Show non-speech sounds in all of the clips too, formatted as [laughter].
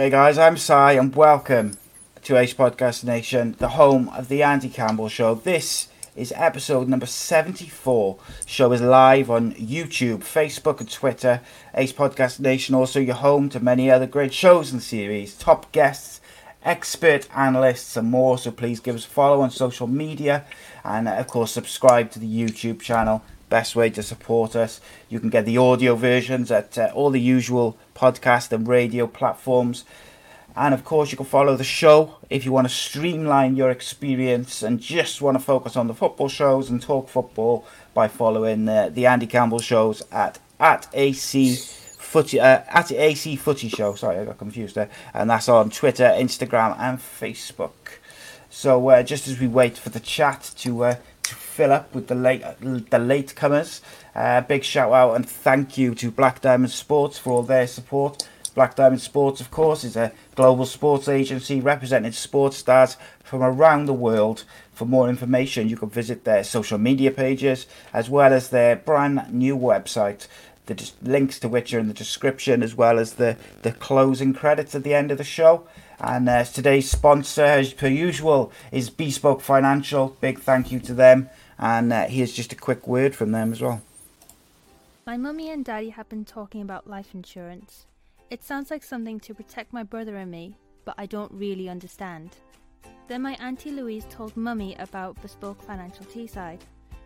Hey guys, I'm Si and welcome to Ace Podcast Nation, the home of the Andy Campbell Show. This is episode number 74. Show is live on YouTube, Facebook, and Twitter. Ace Podcast Nation also your home to many other great shows and series, top guests, expert analysts, and more. So please give us a follow on social media and, of course, subscribe to the YouTube channel. Best way to support us. You can get the audio versions at uh, all the usual podcast and radio platforms. And of course, you can follow the show if you want to streamline your experience and just want to focus on the football shows and talk football by following uh, the Andy Campbell shows at at AC Footy uh, at AC Footy Show. Sorry, I got confused there. And that's on Twitter, Instagram, and Facebook. So uh, just as we wait for the chat to uh, to fill up with the late the late comers, uh, big shout out and thank you to Black Diamond Sports for all their support. Black Diamond Sports, of course, is a global sports agency representing sports stars from around the world. For more information, you can visit their social media pages as well as their brand new website. The links to which are in the description, as well as the, the closing credits at the end of the show. And uh, today's sponsor, as per usual, is Bespoke Financial. Big thank you to them. And uh, here's just a quick word from them as well. My mummy and daddy have been talking about life insurance. It sounds like something to protect my brother and me, but I don't really understand. Then my auntie Louise told mummy about Bespoke Financial Teesside.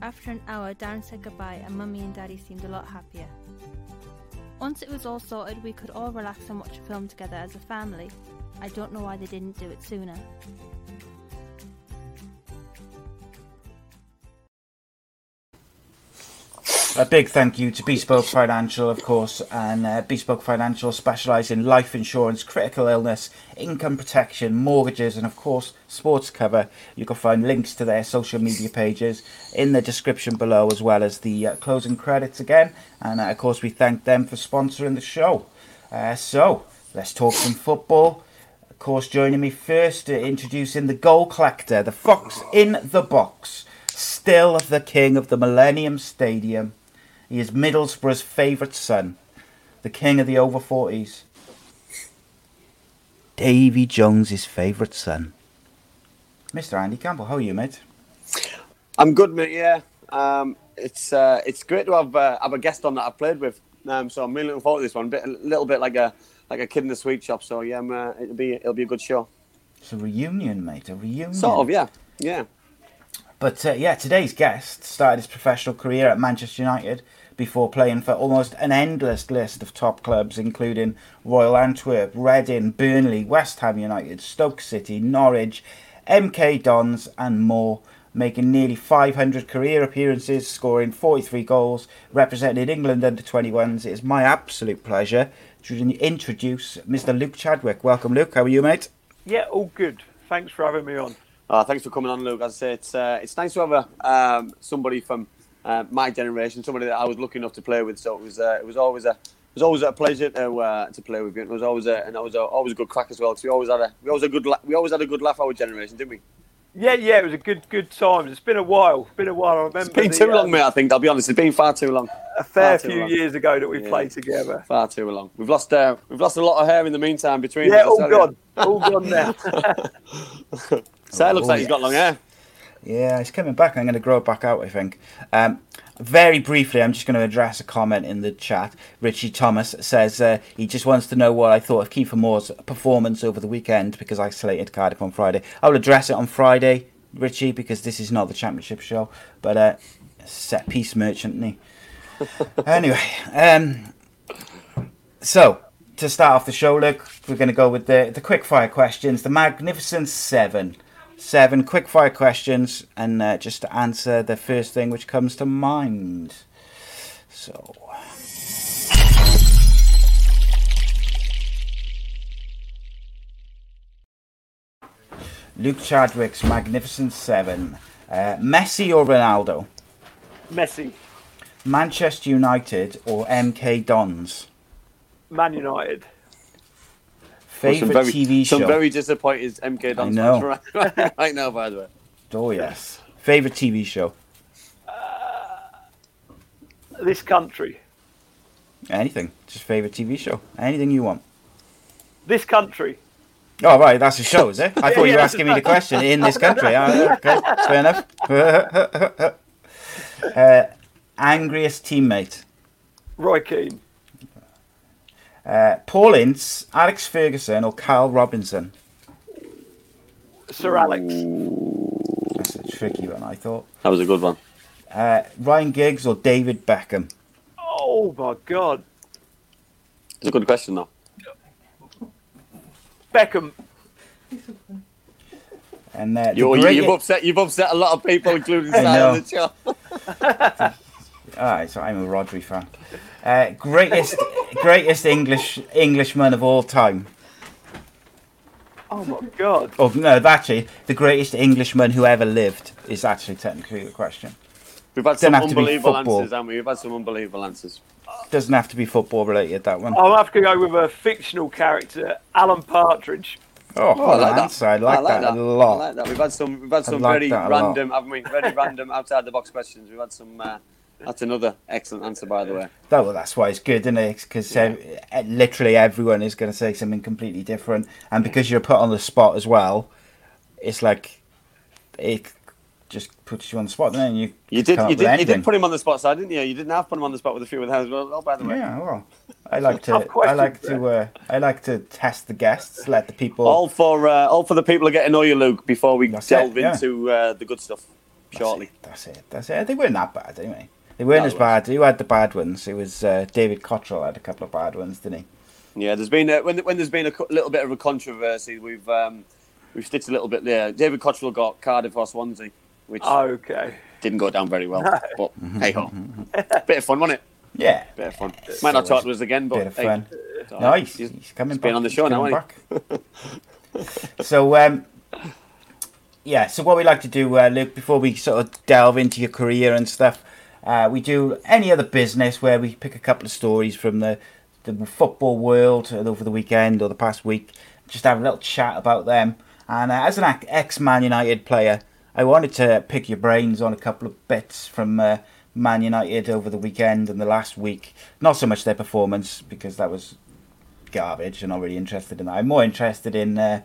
After an hour, Darren said goodbye, and mummy and daddy seemed a lot happier. Once it was all sorted, we could all relax and watch a film together as a family. I don't know why they didn't do it sooner. A big thank you to Bespoke Financial, of course, and uh, Bespoke Financial specialise in life insurance, critical illness, income protection, mortgages, and of course, sports cover. You can find links to their social media pages in the description below, as well as the uh, closing credits again. And uh, of course, we thank them for sponsoring the show. Uh, so, let's talk some football. Of course, joining me first, introducing the goal collector, the fox in the box, still the king of the Millennium Stadium. He is Middlesbrough's favourite son, the king of the over 40s. Davy Jones's favourite son. Mr. Andy Campbell, how are you, mate? I'm good, mate. Yeah, Um, it's uh, it's great to have uh, have a guest on that I've played with. Um, so I'm really looking forward to this one. Bit, a little bit like a like a kid in the sweet shop. So yeah, uh, it'll be it'll be a good show. It's a reunion, mate. A reunion. Sort of, yeah, yeah. But uh, yeah, today's guest started his professional career at Manchester United before playing for almost an endless list of top clubs, including Royal Antwerp, Reading, Burnley, West Ham United, Stoke City, Norwich, MK Dons, and more. Making nearly 500 career appearances, scoring 43 goals, representing England under 21s. It is my absolute pleasure to introduce Mr. Luke Chadwick. Welcome, Luke. How are you, mate? Yeah, all good. Thanks for having me on. Uh, thanks for coming on, Luke. As I say, it's uh, it's nice to have a um, somebody from uh, my generation, somebody that I was lucky enough to play with. So it was uh, it was always a it was always a pleasure to uh, to play with you. It was always a and it was a, always a good crack as well. Because we always had a we always a good la- we always had a good laugh our generation, didn't we? Yeah, yeah, it was a good good time. It's been a while. It's been a while. I remember. It's been the, too long, um, mate. I think I'll be honest. It's been far too long. A fair Far few years ago that we Yeah. played together. Far too long. We've lost uh, we've lost a lot of hair in the meantime between Yeah, us. All gone. All gone now. [laughs] Sarah looks Oh, like he's got long hair. Yeah, he's coming back. I'm going to grow it back out, I think. Um, very briefly, I'm just going to address a comment in the chat. Richie Thomas says uh, he just wants to know what I thought of Kieffer Moore's performance over the weekend because I slated Cardiff on Friday. I will address it on Friday, Richie, because this is not the championship show, but uh, set piece merchant, he? [laughs] anyway, um, so to start off the show, look, we're going to go with the the quick fire questions, the magnificent seven, seven quick fire questions, and uh, just to answer the first thing which comes to mind. So. Luke Chadwick's Magnificent Seven. Uh, Messi or Ronaldo? Messi, Manchester United or MK Dons? Man United. Favorite very, TV show? Some very disappointed MK Dons know. right, [laughs] right now, by the way. Oh yes. Favorite TV show? This country. Anything. Just favorite TV show. Anything you want. This country. Oh right, that's a show, is it? I [laughs] thought you were asking me the question in this country. Ah, okay, [laughs] fair enough. uh, angriest teammate. Roy Keane. Uh, Paul Ince, Alex Ferguson, or Carl Robinson. Sir Alex. That's a tricky one, I thought. That was a good one. Uh, Ryan Giggs or David Beckham. Oh my God. It's a good question, though. Beckham. And uh, You, you, great- you've upset you've upset a lot of people, including I know. on the show. [laughs] Alright, so I'm a Rodri fan. Uh, greatest, greatest English Englishman of all time. Oh my God. Oh no, actually, the greatest Englishman who ever lived is actually technically the question. We've had Don't some have unbelievable football. answers, haven't we? We've had some unbelievable answers. Doesn't have to be football related. That one. I'll have to go with a fictional character, Alan Partridge. Oh, Oh, I like that. that. I like, that, a I lot. like that. We've had some. We've had some like very that a lot. random, haven't we? Very [laughs] random outside the box questions. We've had some. Uh, that's another excellent answer, by the way. Oh, well, that's why it's good, isn't it? Because literally everyone is going to say something completely different, and because you're put on the spot as well, it's like it just puts you on the spot. Then you You did. You did. You did put him on the spot, side, didn't you? You didn't have put him on the spot with a few of those. Well, oh, by the way. Yeah, well, I like [laughs] to. I like to. Uh, I like to test the guests. Let the people. All for uh, all for the people to get to know you, Luke. Before we That's delve it, yeah. into uh, the good stuff shortly. That's it. That's it. I think we're not bad, anyway. They weren't No, as they bad. Who had the bad ones? It was uh, David Cotterill had a couple of bad ones, didn't he? Yeah, there's been a, when when there's been a little bit of a controversy. We've um, we've stitched a little bit there. David Cotterill got Cardiff or Swansea, which Okay. didn't go down very well. But hey ho, [laughs] bit of fun, wasn't it? Yeah. Bit of fun. Might not talk to us again, but Bit of fun. it's all No, he's, He's- he's coming he's back. been on the He's show now, coming back. [laughs] so, um, yeah. So what we like to do, uh, Luke, before we sort of delve into your career and stuff, uh, we do any other business where we pick a couple of stories from the the football world over the weekend or the past week, just have a little chat about them. And uh, as an ex Man United player, I wanted to pick your brains on a couple of bits from uh, Man United over the weekend and the last week. Not so much their performance because that was garbage. And I'm not really interested in that. I'm more interested in uh,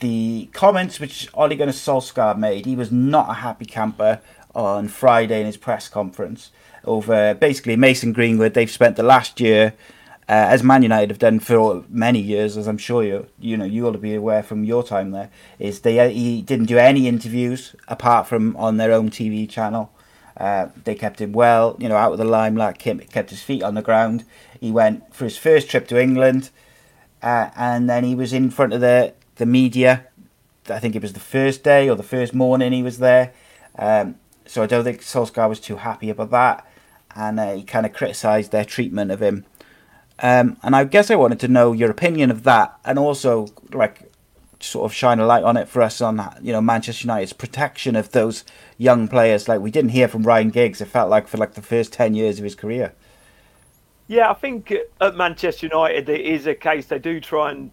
the comments which Ole Gunnar Solskjaer made. He was not a happy camper on Friday in his press conference over basically Mason Greenwood. They've spent the last year, uh, as Man United have done for many years, as I'm sure you you know you ought to be aware from your time there, is they uh, he didn't do any interviews apart from on their own TV channel. Uh, they kept him well, you know, out of the limelight. Kept, kept his feet on the ground. He went for his first trip to England, uh, and then he was in front of the the media. I think it was the first day or the first morning he was there. Um, so I don't think Solskjaer was too happy about that, and uh, he kind of criticised their treatment of him. Um, and I guess I wanted to know your opinion of that, and also like sort of shine a light on it for us on you know Manchester United's protection of those young players. Like we didn't hear from Ryan Giggs. It felt like for like the first ten years of his career. Yeah, I think at Manchester United there is a case they do try and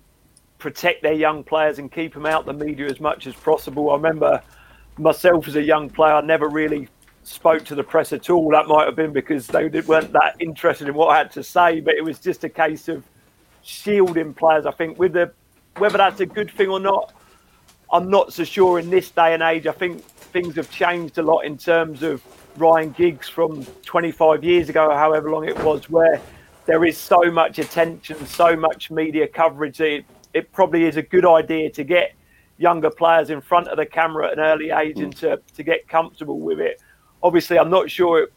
protect their young players and keep them out the media as much as possible. I remember myself as a young player, I never really spoke to the press at all. That might have been because they weren't that interested in what I had to say, but it was just a case of shielding players. I think with the whether that's a good thing or not, I'm not so sure in this day and age. I think things have changed a lot in terms of Ryan Giggs from 25 years ago, however long it was, where there is so much attention, so much media coverage. It, it probably is a good idea to get younger players in front of the camera at an early age and to, to get comfortable with it. Obviously, I'm not sure it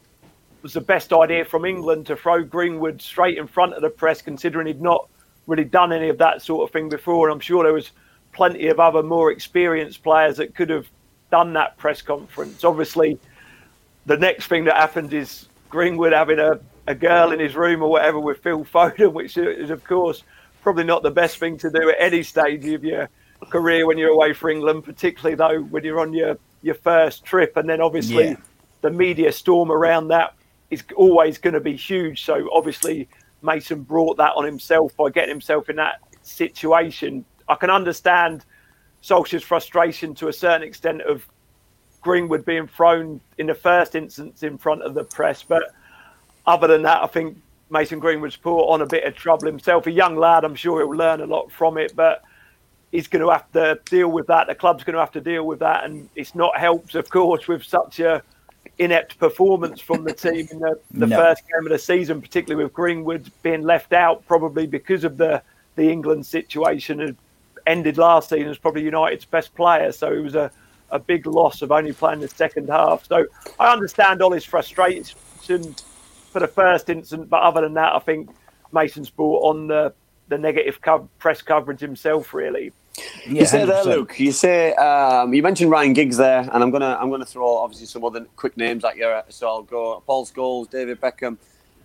was the best idea from England to throw Greenwood straight in front of the press, considering he'd not really done any of that sort of thing before. And I'm sure there was plenty of other more experienced players that could have done that press conference. Obviously, the next thing that happened is Greenwood having a, a girl in his room or whatever with Phil Foden, [laughs] which is, of course, probably not the best thing to do at any stage of your career when you're away for England, particularly though when you're on your, your first trip. And then obviously Yeah. the media storm around that is always going to be huge. So obviously Mason brought that on himself by getting himself in that situation. I can understand Solskjaer's frustration to a certain extent of Greenwood being thrown in the first instance in front of the press, but other than that, I think Mason Greenwood's put on a bit of trouble himself. A young lad, I'm sure he'll learn a lot from it, but he's going to have to deal with that. The club's going to have to deal with that, and it's not helped, of course, with such a inept performance from the team in the, the No. first game of the season, particularly with Greenwood being left out, probably because of the the England situation. Had ended last season as probably United's best player, so it was a a big loss of only playing the second half. So I understand all his frustration for the first instance, but other than that, I think Mason's brought on the the negative co- press coverage himself, really. Yeah, you say there, 100%. Luke. You say um, you mentioned Ryan Giggs there, and I'm gonna I'm gonna throw obviously some other quick names at you. So I'll go Paul Scholes, David Beckham,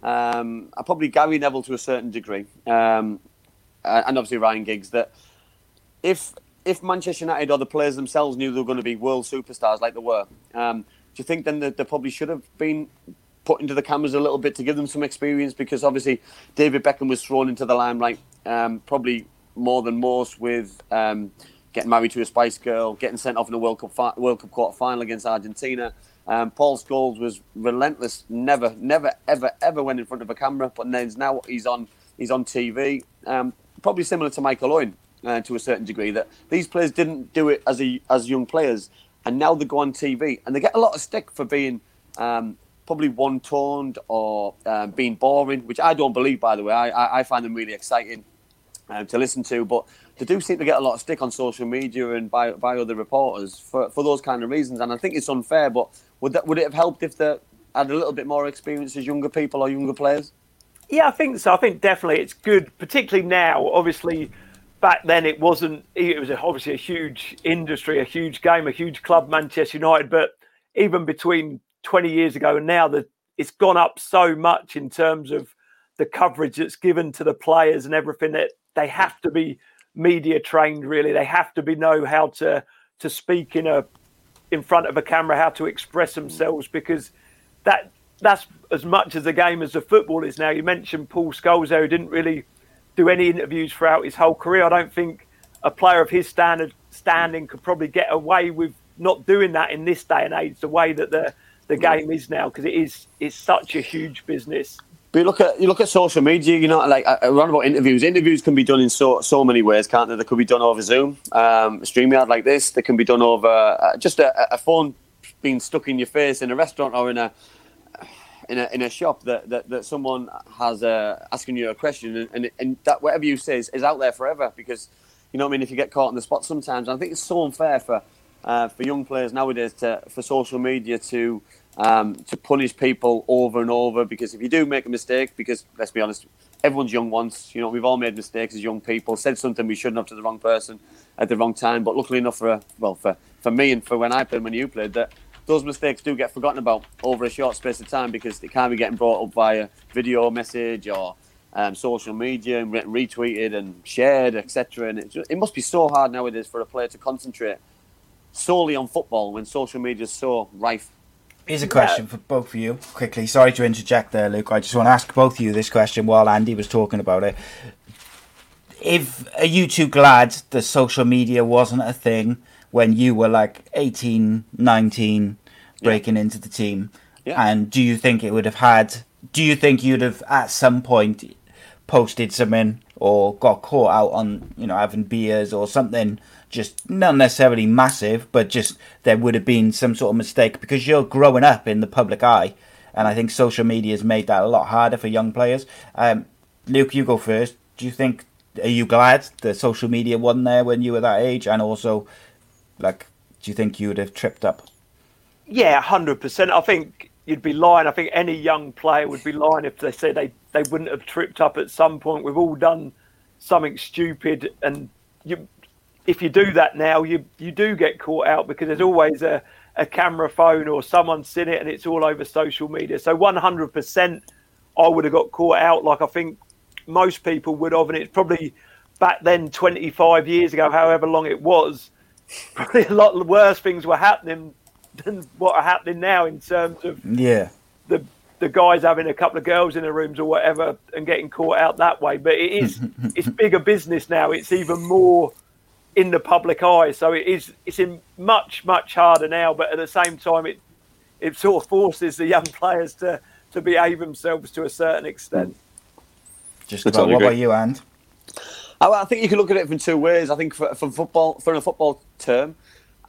um, probably Gary Neville to a certain degree, um, uh, and obviously Ryan Giggs. That if if Manchester United or the players themselves knew they were going to be world superstars like they were, um, do you think then that they probably should have been put into the cameras a little bit to give them some experience? Because obviously David Beckham was thrown into the limelight um, probably more than most with um, getting married to a Spice Girl, getting sent off in a World Cup fi- World Cup quarter final against Argentina. Um, Paul Scholes was relentless, never, never, ever, ever went in front of a camera. But then now he's on, he's on TV. Um, probably similar to Michael Owen uh, to a certain degree. That these players didn't do it as a, as young players, and now they go on TV and they get a lot of stick for being um, probably one-toned or um, being boring, which I don't believe. By the way, I, I, I find them really exciting um, to listen to, but they do seem to get a lot of stick on social media and by, by other reporters for, for those kind of reasons. And I think it's unfair. But would that would it have helped if they had a little bit more experience as younger people or younger players? Yeah, I think so. I think definitely it's good, particularly now. Obviously, back then it wasn't. It was obviously a huge industry, a huge game, a huge club, Manchester United. But even between 20 years ago and now, that it's gone up so much in terms of the coverage that's given to the players and everything that they have to be media trained. Really, they have to be know how to to speak in a in front of a camera, how to express mm. themselves because that that's as much as the game as the football is now. You mentioned Paul Scholes there, who didn't really do any interviews throughout his whole career. I don't think a player of his standard standing could probably get away with not doing that in this day and age, the way that the the mm. game is now, because it is it's such a huge business. But you look at you look at social media. You know, like uh, around about interviews. Interviews can be done in so so many ways, can't they? They could be done over Zoom, um, Streamyard like this. They can be done over uh, just a, a phone being stuck in your face in a restaurant or in a in a, in a shop that, that, that someone has uh, asking you a question and, and, and that whatever you say is, is out there forever because you know what I mean if you get caught on the spot sometimes I think it's so unfair for uh, for young players nowadays to for social media to um, to punish people over and over because if you do make a mistake because let's be honest everyone's young once you know we've all made mistakes as young people said something we shouldn't have to the wrong person at the wrong time but luckily enough for well for for me and for when I played when you played that those mistakes do get forgotten about over a short space of time because they can't be getting brought up via video message or um, social media and retweeted and shared, etc. And it, it must be so hard nowadays for a player to concentrate solely on football when social media is so rife. Here's a question for both of you, quickly. Sorry to interject there, Luke. I just want to ask both of you this question while Andy was talking about it. If are you two glad that social media wasn't a thing when you were like 18, 19, breaking yeah. into the team? Yeah. And do you think it would have had? Do you think you'd have at some point posted something or got caught out on you know having beers or something? Just not necessarily massive, but just there would have been some sort of mistake because you're growing up in the public eye, and I think social media has made that a lot harder for young players. Um, Luke, you go first. Do you think? Are you glad that social media wasn't there when you were that age? And also, like, do you think you would have tripped up? Yeah, hundred percent. I think you'd be lying. I think any young player would be lying if they said they, they wouldn't have tripped up at some point. We've all done something stupid, and you, if you do that now, you you do get caught out because there's always a, a camera phone or someone's seen it, and it's all over social media. So one hundred percent, I would have got caught out. Like I think most people would have, and it's probably back then, twenty five years ago, however long it was. [laughs] Probably a lot worse things were happening than what are happening now in terms of yeah the the guys having a couple of girls in the rooms or whatever and getting caught out that way. But it is [laughs] it's bigger business now. It's even more in the public eye. So it is it's in much much harder now. But at the same time, it it sort of forces the young [laughs] players to to behave themselves to a certain extent. Just about. What about you, and? I think you can look at it from two ways. I think for, for football, for a football term,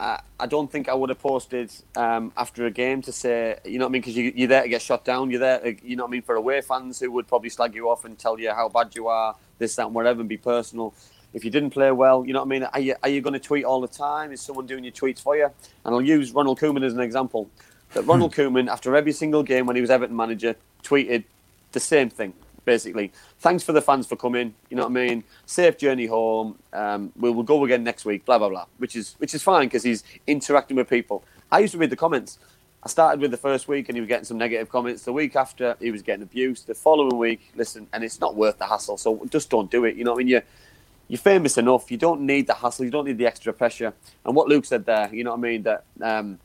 I don't think I would have posted um, after a game to say, you know what I mean, because you, you're there to get shot down. You're there, you know what I mean, for away fans who would probably slag you off and tell you how bad you are, this, that, and whatever, and be personal. If you didn't play well, you know what I mean, are you, are you going to tweet all the time? Is someone doing your tweets for you? And I'll use Ronald Koeman as an example. That Ronald hmm. Koeman, after every single game when he was Everton manager, tweeted the same thing basically. Thanks for the fans for coming. You know what I mean? Safe journey home. Um, we will go again next week. Blah blah blah. Which is which is fine because he's interacting with people. I used to read the comments. I started with the first week and he was getting some negative comments. The week after, he was getting abused. The following week, listen, and it's not worth the hassle. So just don't do it. You know what I mean? You're, you're famous enough. You don't need the hassle. You don't need the extra pressure. And what Luke said there, you know what I mean? That um,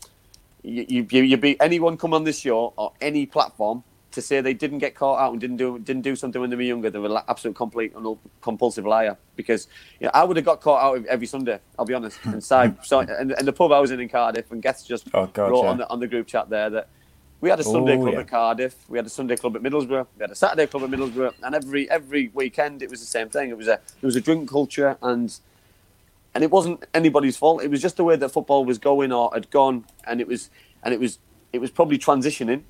you, you, you be anyone come on this show or any platform to say they didn't get caught out and didn't do didn't do something when they were younger, they were an absolute complete and compulsive liar. Because you know, I would have got caught out every Sunday. I'll be honest. And so, [laughs] and, and, the pub I was in in Cardiff, and guests just oh, God, wrote yeah. on the on the group chat there that we had a Sunday Ooh, club yeah. at Cardiff, we had a Sunday club at Middlesbrough, we had a Saturday club at Middlesbrough, and every every weekend it was the same thing. It was a it was a drink culture and. And it wasn't anybody's fault. It was just the way that football was going or had gone, and it was, and it was, it was probably transitioning.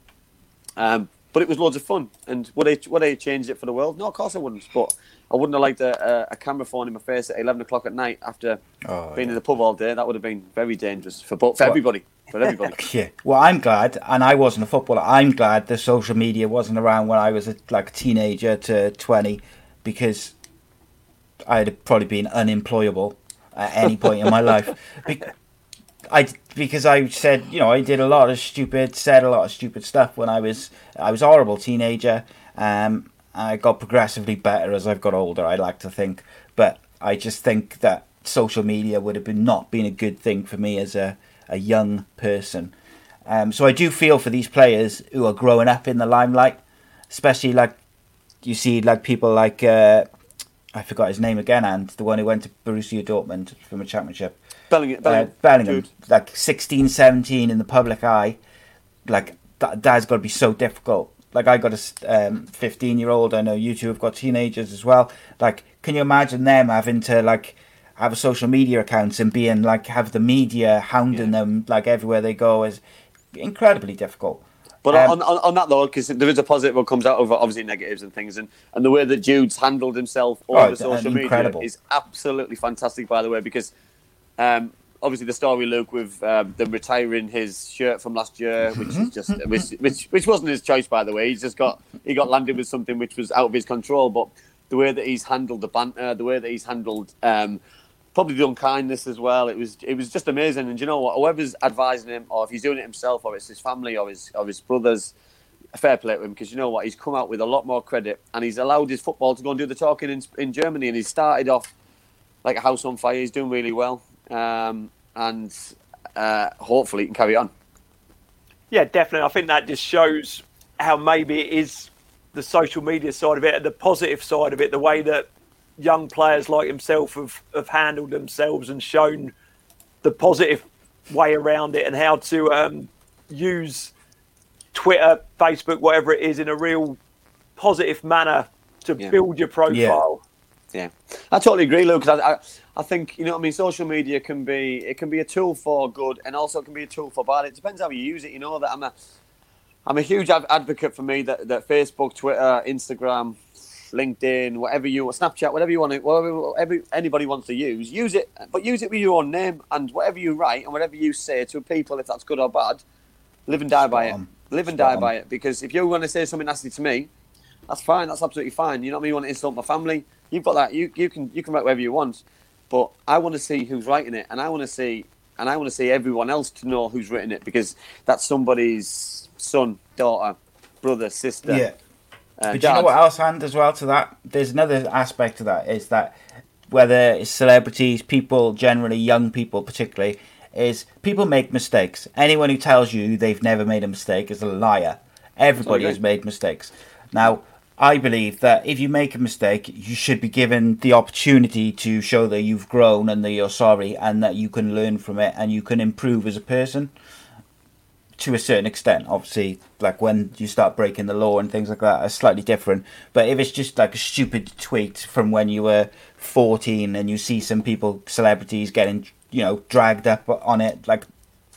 Um, but it was loads of fun. And would I would I change it for the world? No, of course I wouldn't. But I wouldn't have liked a, a camera phone in my face at eleven o'clock at night after oh, being yeah. in the pub all day. That would have been very dangerous for for everybody. For everybody. [laughs] yeah. Well, I'm glad, and I wasn't a footballer. I'm glad the social media wasn't around when I was a, like a teenager to twenty, because I'd have probably been unemployable at any point in my [laughs] life. Be- I because I said you know I did a lot of stupid, said a lot of stupid stuff when I was I was a horrible teenager. Um, I got progressively better as I've got older. I like to think, but I just think that social media would have been not been a good thing for me as a a young person. Um, so I do feel for these players who are growing up in the limelight, especially like you see like people like uh, I forgot his name again, and the one who went to Borussia Dortmund from a championship. Bellingham, Bellingham, uh, Bellingham like 16, 17 in the public eye, like that, that's got to be so difficult. Like I got a um, 15 year old. I know you two have got teenagers as well. Like, can you imagine them having to like have a social media accounts and being like have the media hounding yeah. them like everywhere they go? Is incredibly difficult. But Um, on, on, on that though, because there is a positive what comes out of obviously negatives and things, and, and the way that Jude's handled himself Oh, over it's, social media is absolutely fantastic. By the way, because um, obviously the story, Luke, with um, them retiring his shirt from last year, which is just which, which which wasn't his choice, by the way. He's just got he got landed with something which was out of his control. But the way that he's handled the banter, the way that he's handled. Um, Probably the unkindness as well. It was it was just amazing. And you know what? Whoever's advising him, or if he's doing it himself, or it's his family, or his or his brothers, fair play to him because you know what? He's come out with a lot more credit, and he's allowed his football to go and do the talking in, in Germany, and he started off like a house on fire. He's doing really well, um, and uh, hopefully he can carry on. Yeah, definitely. I think that just shows how maybe it is the social media side of it and the positive side of it, the way that young players like himself have, have handled themselves and shown the positive way around it and how to um, use Twitter, Facebook, whatever it is, in a real positive manner to Yeah. build your profile. Yeah, I totally agree, Luke. I, I, I think you know what I mean. Social media can be it can be a tool for good, and also it can be a tool for bad. It depends how you use it. You know that I'm a I'm a huge ad- advocate for me that, that Facebook, Twitter, Instagram, LinkedIn, whatever you Snapchat, whatever you want to, whatever, whatever anybody wants to use, use it, but use it with your own name and whatever you write and whatever you say to people, if that's good or bad, live and die by it. Live and Spot die on. by it. Because if you're going to say something nasty to me, that's fine. That's absolutely fine. You know what I mean? You want to insult my family? You've got that. You you can you can write whatever you want, but I want to see who's writing it, and I want to see and I want to see everyone else to know who's written it because that's somebody's son, daughter, brother, sister. Yeah. Uh, But you know what else, hand as well to that? There's another aspect to that is that whether it's celebrities, people generally, young people particularly, is people make mistakes. Anyone who tells you they've never made a mistake is a liar. Everybody Okay. has made mistakes. Now, I believe that if you make a mistake, you should be given the opportunity to show that you've grown and that you're sorry and that you can learn from it and you can improve as a person to a certain extent. Obviously, like when you start breaking the law and things like that are slightly different. But if it's just like a stupid tweet from when you were 14 and you see some people, celebrities, getting, you know, dragged up on it, like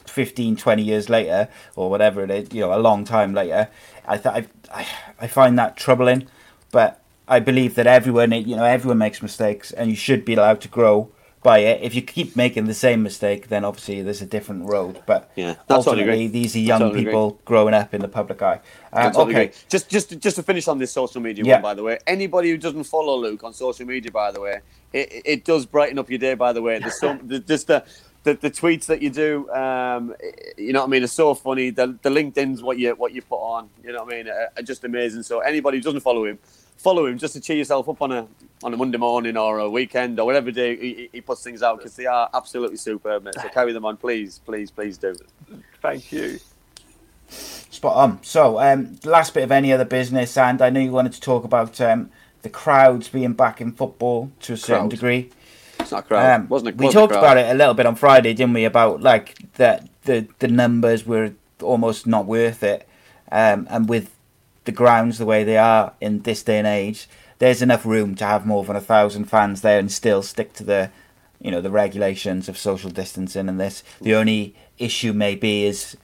15, 20 years later, or whatever it is, you know, a long time later, I, th- I, I find that troubling. But I believe that everyone, you know, everyone makes mistakes and you should be allowed to grow by it. If you keep making the same mistake, then obviously there's a different road. But Yeah, that's ultimately, agree. these are young totally agree. people growing up in the public eye. Um, totally okay, agree. Just, just, just to finish on this social media Yeah. one, by the way. Anybody who doesn't follow Luke on social media, by the way, it, it does brighten up your day. By the way, there's some, [laughs] the- just the, the, the tweets that you do, um, you know what I mean, are so funny. The, the LinkedIn's what you, what you put on, you know what I mean, are, are just amazing. So anybody who doesn't follow him, follow him just to cheer yourself up on a, on a Monday morning or a weekend or whatever day he, he puts things out because they are absolutely superb. Mate. So [laughs] carry them on, please, please, please do. Thank you. spot on. So, um, last bit of any other business, and I know you wanted to talk about um, the crowds being back in football to a certain Crowd. degree. It's not a crowd, Um, wasn't it? we Wasn't talked about it a little bit on Friday, didn't we? About like that the the numbers were almost not worth it, um, and with the grounds the way they are in this day and age, there's enough room to have more than a thousand fans there and still stick to the, you know, the regulations of social distancing and this. The only issue maybe is.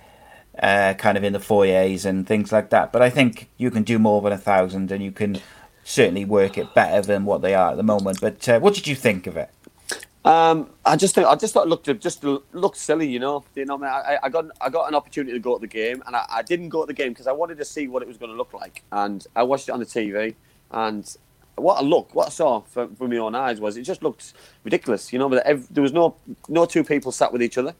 Uh, kind of in the foyers and things like that, but I think you can do more than a thousand, and you can certainly work it better than what they are at the moment. But uh, what did you think of it? Um, I just think I just thought it looked just looked silly, you know. You know, I, I got I got an opportunity to go to the game, and I, I didn't go to the game because I wanted to see what it was going to look like, and I watched it on the TV, and what I look, what I saw from, from my own eyes was it just looked ridiculous, you know. But ev- there was no no two people sat with each other.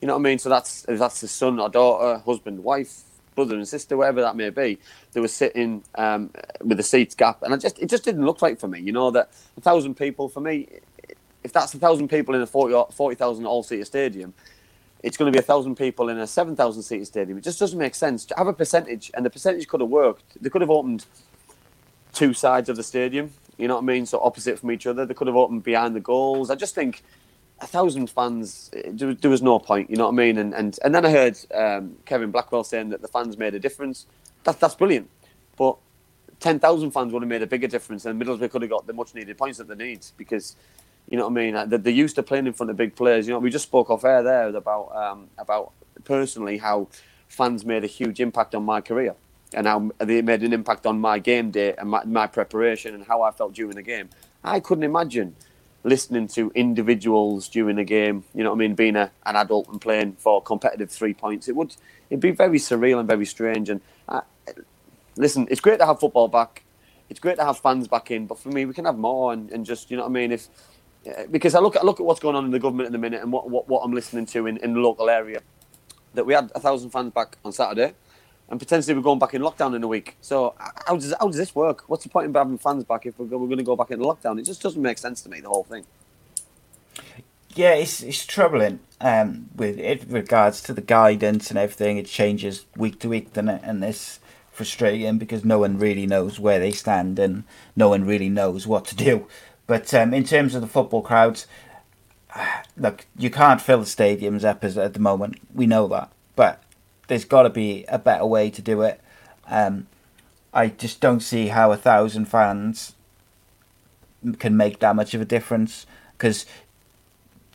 You know what I mean? So that's that's the son or daughter, husband, wife, brother and sister, whatever that may be. They were sitting um, with the seats gap, and I just it just didn't look right for me. You know that a thousand people for me, if that's a thousand people in a 40 40,000 all-seater stadium, it's going to be a thousand people in a 7,000 seater stadium. It just doesn't make sense to have a percentage, and the percentage could have worked. They could have opened two sides of the stadium. You know what I mean? So opposite from each other. They could have opened behind the goals. I just think a thousand fans, there, there was no point. You know what I mean? And and, and then I heard um, Kevin Blackwell saying that the fans made a difference. That, that's brilliant. But 10,000 fans would have made a bigger difference, and Middlesbrough could have got the much needed points that they need because. You know what I mean? They're, used to playing in front of big players. You know, we just spoke off air there about um, about personally how fans made a huge impact on my career and how they made an impact on my game day and my, my preparation and how I felt during the game. I couldn't imagine listening to individuals during a game. You know what I mean? Being a, an adult and playing for competitive three points, it would it'd be very surreal and very strange. And uh, listen, it's great to have football back. It's great to have fans back in, but for me, we can have more and, and just you know what I mean. If because I look I look at what's going on in the government at the minute and what what, what I'm listening to in, in the local area, that we had a thousand fans back on Saturday. And potentially we're going back in lockdown in a week. So how does how does this work? What's the point in having fans back if we're, we're going to go back into lockdown? It just doesn't make sense to me. The whole thing. Yeah, it's it's troubling um, with it regards to the guidance and everything. It changes week to week, doesn't it? And it's frustrating because no one really knows where they stand and no one really knows what to do. But um, in terms of the football crowds, [sighs] look, you can't fill the stadiums up as at the moment. We know that, but there's got to be a better way to do it. Um, I just don't see how a thousand fans can make that much of a difference because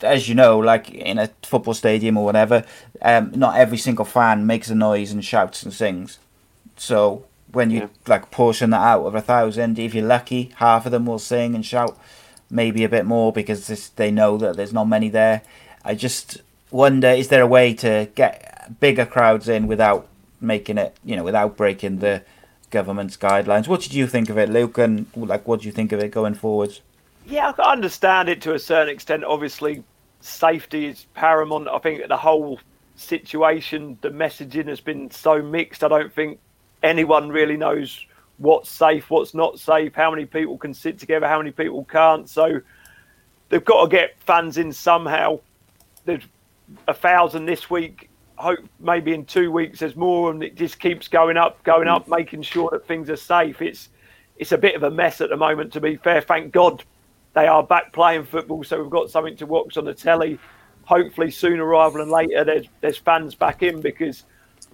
as you know, like in a football stadium or whatever, um, not every single fan makes a noise and shouts and sings. So when you yeah. like portion that out of a thousand, if you're lucky, half of them will sing and shout, maybe a bit more because this, they know that there's not many there. I just wonder, is there a way to get bigger crowds in without making it, you know, without breaking the government's guidelines. What did you think of it, Luke? And like, what do you think of it going forwards? Yeah, I can understand it to a certain extent. Obviously, safety is paramount. I think the whole situation, the messaging has been so mixed. I don't think anyone really knows what's safe, what's not safe, how many people can sit together, how many people can't. So they've got to get fans in somehow. There's a thousand this week hope maybe in two weeks there's more and it just keeps going up, going up, mm. making sure that things are safe. It's it's a bit of a mess at the moment to be fair. Thank God they are back playing football, so we've got something to watch on the telly. Hopefully sooner rather than later there's there's fans back in because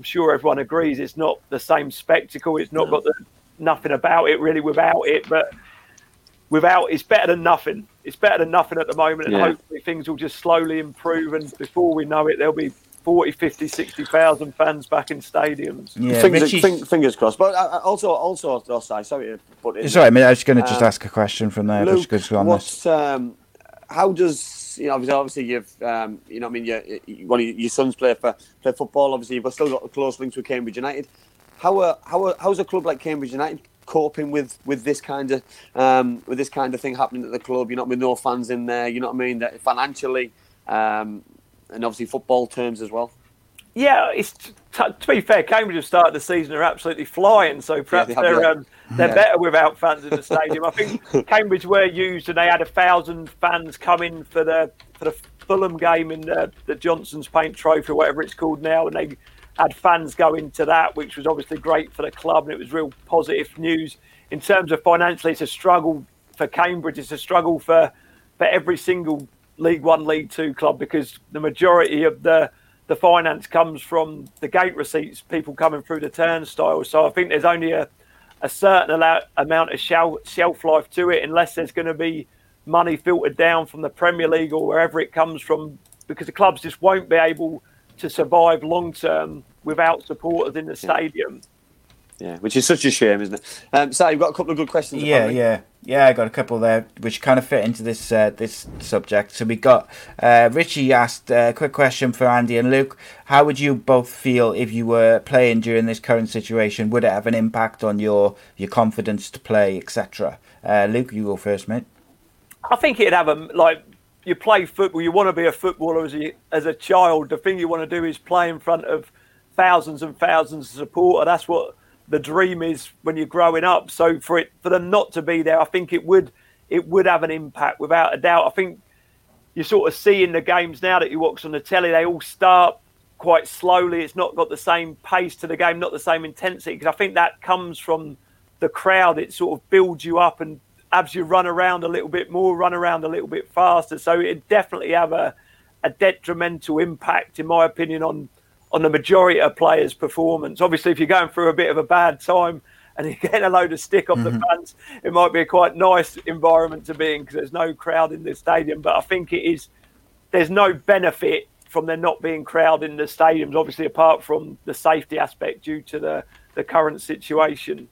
I'm sure everyone agrees it's not the same spectacle. It's not got the nothing about it really without it, but without it's better than nothing. It's better than nothing at the moment, and yeah. hopefully things will just slowly improve. And before we know it, there'll be 40, 50, 60,000 fans back in stadiums. Yeah, fingers, fingers crossed. But uh, uh, also, also, oh, sorry, sorry to put it. Sorry, I, mean, I was going to just um, ask a question from there. Luke, what's, um, how does you know? Obviously, obviously you've um, you know, I mean, your one your sons play for play football. Obviously, you've still got close links with Cambridge United. How are, how are, how's a club like Cambridge United coping with with this kind of um, with this kind of thing happening at the club? You're not with no fans in there. You know what I mean? That financially, um, and obviously football terms as well. Yeah, it's to be fair, Cambridge have started the season are absolutely flying, so perhaps yeah, they are they're, um, they're yeah. better without fans in the [laughs] stadium. I think Cambridge were used and they had a thousand fans come in for the for the Fulham game in the, the Johnstone's Paint Trophy or whatever it's called now, and they had fans go into that, which was obviously great for the club and it was real positive news. In terms of financially, it's a struggle for Cambridge. It's a struggle for for every single League One, League Two club because the majority of the the finance comes from the gate receipts, people coming through the turnstile. So I think there's only a, a certain amount of shelf, shelf life to it, unless there's going to be money filtered down from the Premier League or wherever it comes from, because the clubs just won't be able to survive long term without supporters in the stadium. Yeah, which is such a shame, isn't it? Um, so you've got a couple of good questions. Yeah, yeah, yeah. I got a couple there which kind of fit into this uh, this subject. So we got uh, Richie asked a quick question for Andy and Luke. How would you both feel if you were playing during this current situation? Would it have an impact on your your confidence to play, etc.? Uh, Luke, you go first, mate. I think it'd have a like you play football. You want to be a footballer as a as a child. The thing you want to do is play in front of thousands and thousands of supporters. That's what the dream is when you're growing up. So for it for them not to be there, I think it would it would have an impact without a doubt. I think you sort of see in the games now that you watch on the telly, they all start quite slowly. It's not got the same pace to the game, not the same intensity. Because I think that comes from the crowd. It sort of builds you up and has you run around a little bit more, run around a little bit faster. So it definitely have a, a detrimental impact, in my opinion, on on the majority of players' performance. Obviously, if you're going through a bit of a bad time and you're [laughs] getting a load of stick off mm-hmm. the fans, it might be a quite nice environment to be in because there's no crowd in the stadium. But I think it is there's no benefit from there not being crowd in the stadiums, obviously apart from the safety aspect due to the, the current situation.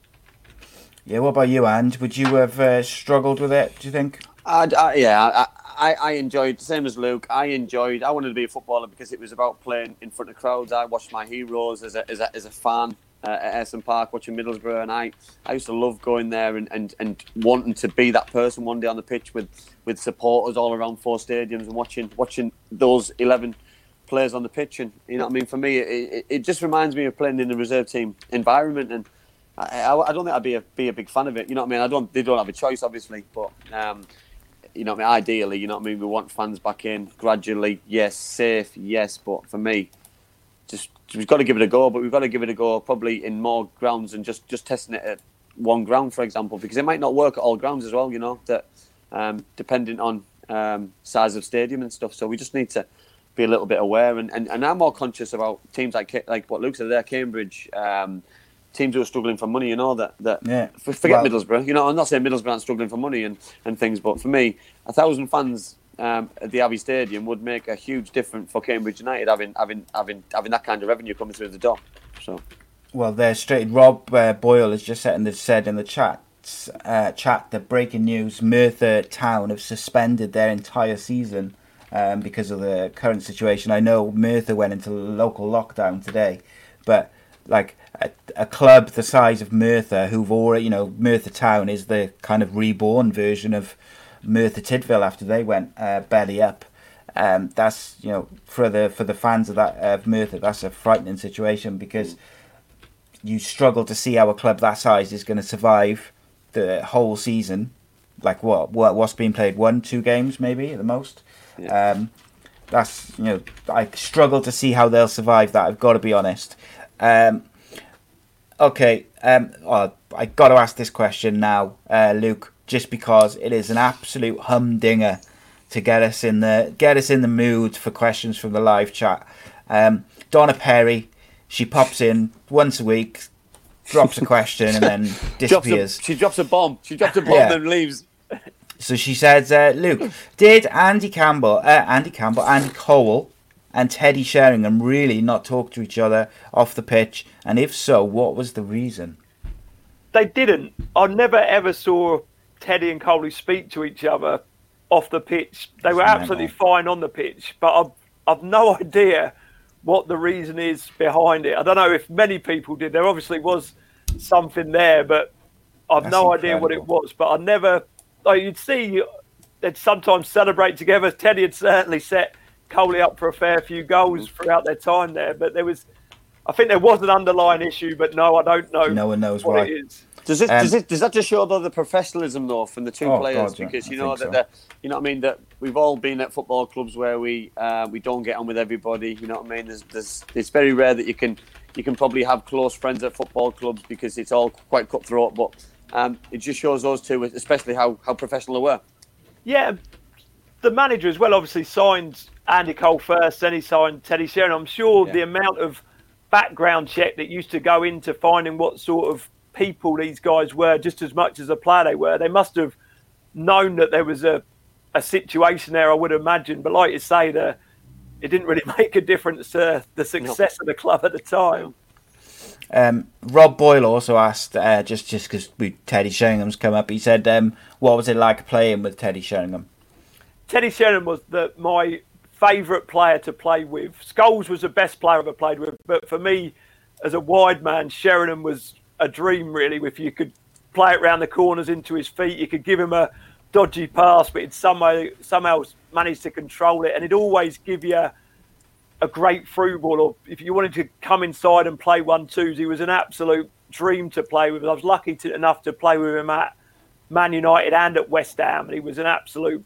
Yeah, what about you, And? Would you have uh, struggled with it, do you think? I, I, yeah, I, I enjoyed, the same as Luke, I enjoyed, I wanted to be a footballer because it was about playing in front of crowds. I watched my heroes as a, as a, as a fan uh, at Ayresome Park watching Middlesbrough, and I, I used to love going there and, and, and wanting to be that person one day on the pitch with, with supporters all around four stadiums and watching watching those 11 players on the pitch. And, you know what I mean? For me, it, it just reminds me of playing in the reserve team environment. And I, I, I don't think I'd be a, be a big fan of it. You know what I mean? I don't, they don't have a choice, obviously, but. Um, you know, I mean, ideally, you know what I mean. We want fans back in gradually. Yes, safe. Yes, but for me, just we've got to give it a go. But we've got to give it a go probably in more grounds and just just testing it at one ground, for example, because it might not work at all grounds as well. You know that um, depending on um, size of stadium and stuff. So we just need to be a little bit aware. And, and, and I'm more conscious about teams like like what Luke said there, Cambridge. Um, teams who are struggling for money, you know that that Yeah. forget Well- Middlesbrough. You know, I'm not saying Middlesbrough aren't struggling for money and, and things, but for me, a thousand fans um, at the Abbey Stadium would make a huge difference for Cambridge United having having having having that kind of revenue coming through the door. So Well, they're straight. Rob uh, Boyle has just said the, said in the chat uh, chat that breaking news: Merthyr Town have suspended their entire season um, because of the current situation. I know Merthyr went into local lockdown today, but like a, a club the size of Merthyr, who've already, you know, Merthyr Town is the kind of reborn version of Merthyr Tydfil after they went uh, belly up. Um, that's you know for the for the fans of that of Merthyr, that's a frightening situation because you struggle to see how a club that size is going to survive the whole season. Like what? What? What's being played? One, two games, maybe at the most. Um, that's you know, I struggle to see how they'll survive that. I've got to be honest. Um, okay, um, oh, I got to ask this question now, uh, Luke, just because it is an absolute humdinger to get us in the get us in the mood for questions from the live chat. Um, Donna Perry, she pops in once a week, drops a question, and then [laughs] drops disappears. a, she drops a bomb. She drops a bomb Yeah. and leaves. So she says, uh, Luke, did Andy Campbell, uh, Andy Campbell, Andy Cole, and Teddy Sheringham really not talk to each other off the pitch? And if so, what was the reason? They didn't. I never ever saw Teddy and Coley speak to each other off the pitch. They were That's absolutely mental. fine on the pitch, but I've, I've no [laughs] idea what the reason is behind it. I don't know if many people did. There obviously was something there, but I've That's no idea what it was. But I never, like you'd see, they'd sometimes celebrate together. Teddy had certainly set Coley up for a fair few goals throughout their time there, but there was. I think there was an underlying issue, but no, I don't know. No one knows what why. it is. Does it, Um, does it does that just show though the professionalism though from the two Oh, players? God, yeah, because I you know that so. you know what I mean that we've all been at football clubs where we uh, we don't get on with everybody. You know what I mean? There's, there's it's very rare that you can you can probably have close friends at football clubs because it's all quite cutthroat. But um, it just shows those two, especially how how professional they were. Yeah, the manager as well obviously signed Andy Cole first, then he signed Teddy Sheringham. I'm sure Yeah. the amount of background check that used to go into finding what sort of people these guys were, just as much as a player they were, they must have known that there was a, a situation there, I would imagine. But like you say, the, it didn't really [laughs] make a difference to the success of the club at the time. Um, Rob Boyle also asked, uh, just just because Teddy Sheringham's come up, he said, um, "What was it like playing with Teddy Sheringham?" Teddy Sheringham was the, my favourite player to play with. Scholes was the best player I've ever played with, but for me, as a wide man, Sheringham was a dream, really. If you could play it round the corners into his feet, you could give him a dodgy pass, but he'd somehow, somehow manage to control it, and he'd always give you a great through ball, or if you wanted to come inside and play one twos, he was an absolute dream to play with. I was lucky to, enough to play with him at Man United and at West Ham, and he was an absolute,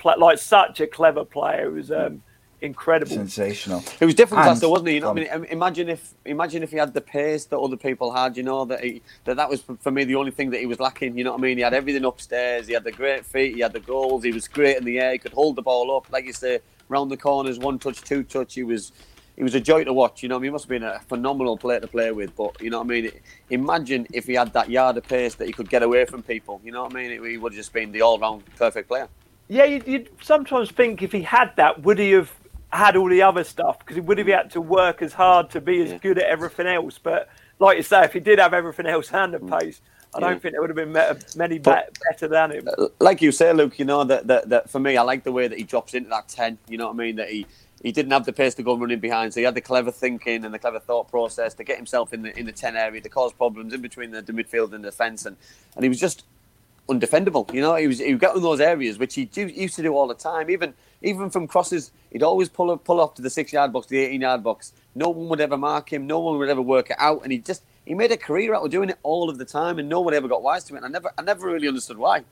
pla like such a clever player. It was um, incredible. Sensational. It was different class, And- though, wasn't he? You know, I mean, imagine if imagine if he had the pace that other people had. You know that he, that that was for for me the only thing that he was lacking. You know what I mean? He had everything upstairs. He had the great feet. He had the goals. He was great in the air. He could hold the ball up, like you say, round the corners, one touch, two touch. He was. He was a joy to watch, you know. I mean, he must have been a phenomenal player to play with. But you know what I mean. Imagine if he had that yard of pace that he could get away from people. You know what I mean? He would have just been the all-round perfect player. Yeah, you'd, you'd sometimes think if he had that, would he have had all the other stuff because he would have had to work as hard to be as Yeah. good at everything else. But like you say, if he did have everything else [laughs] and the pace, I Mm. Yeah. don't think there would have been many But- better than him. like you say, Luke, you know that, that that for me, I like the way that he drops into that ten. You know what I mean? That he he didn't have the pace to go running behind, so he had the clever thinking and the clever thought process to get himself in the in the ten area to cause problems in between the, the midfield and the defence, and and he was just undefendable. You know, he was he get in those areas which he do, used to do all the time. Even even from crosses, he'd always pull up, pull up to the six yard box, the eighteen yard box. No one would ever mark him. No one would ever work it out, and he just he made a career out of doing it all of the time, and no one ever got wise to it. And I never I never really understood why.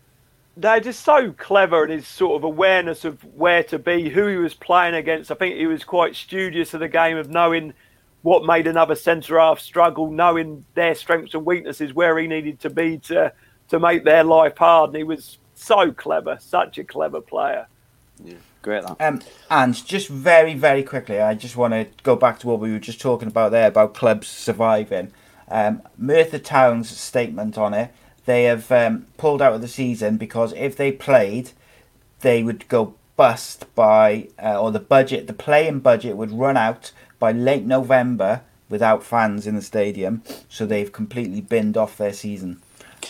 They're just so clever in his sort of awareness of where to be, who he was playing against. I think he was quite studious of the game of knowing what made another centre half struggle, knowing their strengths and weaknesses, where he needed to be to to make their life hard. And he was so clever, such a clever player. Yeah, Great that. Um, and just very, very quickly, I just want to go back to what we were just talking about there about clubs surviving. Um, Merthyr Town's statement on it, they have um, pulled out of the season because if they played, they would go bust by, uh, or the budget, the playing budget would run out by late November without fans in the stadium. So they've completely binned off their season.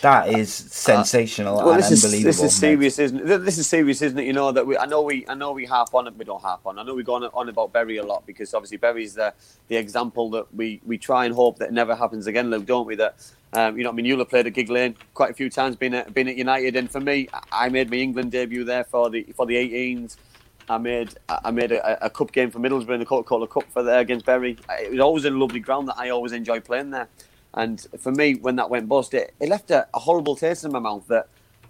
That is sensational Well, and this is unbelievable. this is serious, isn't it? This is serious, isn't it? You know that we. I know we. I know we harp on it. We don't harp on. I know we go on, on about Bury a lot because obviously Bury's the the example that we we try and hope that never happens again, Luke, don't we? That um, you know, I mean, have played at Gigg Lane quite a few times, been at been at United, and for me, I made my England debut there for the for the 18s. I made I made a, a cup game for Middlesbrough in the Coca-Cola Cup for there against Berry. It was always a lovely ground that I always enjoyed playing there. And for me, when that went bust, it, it left a, a horrible taste in my mouth that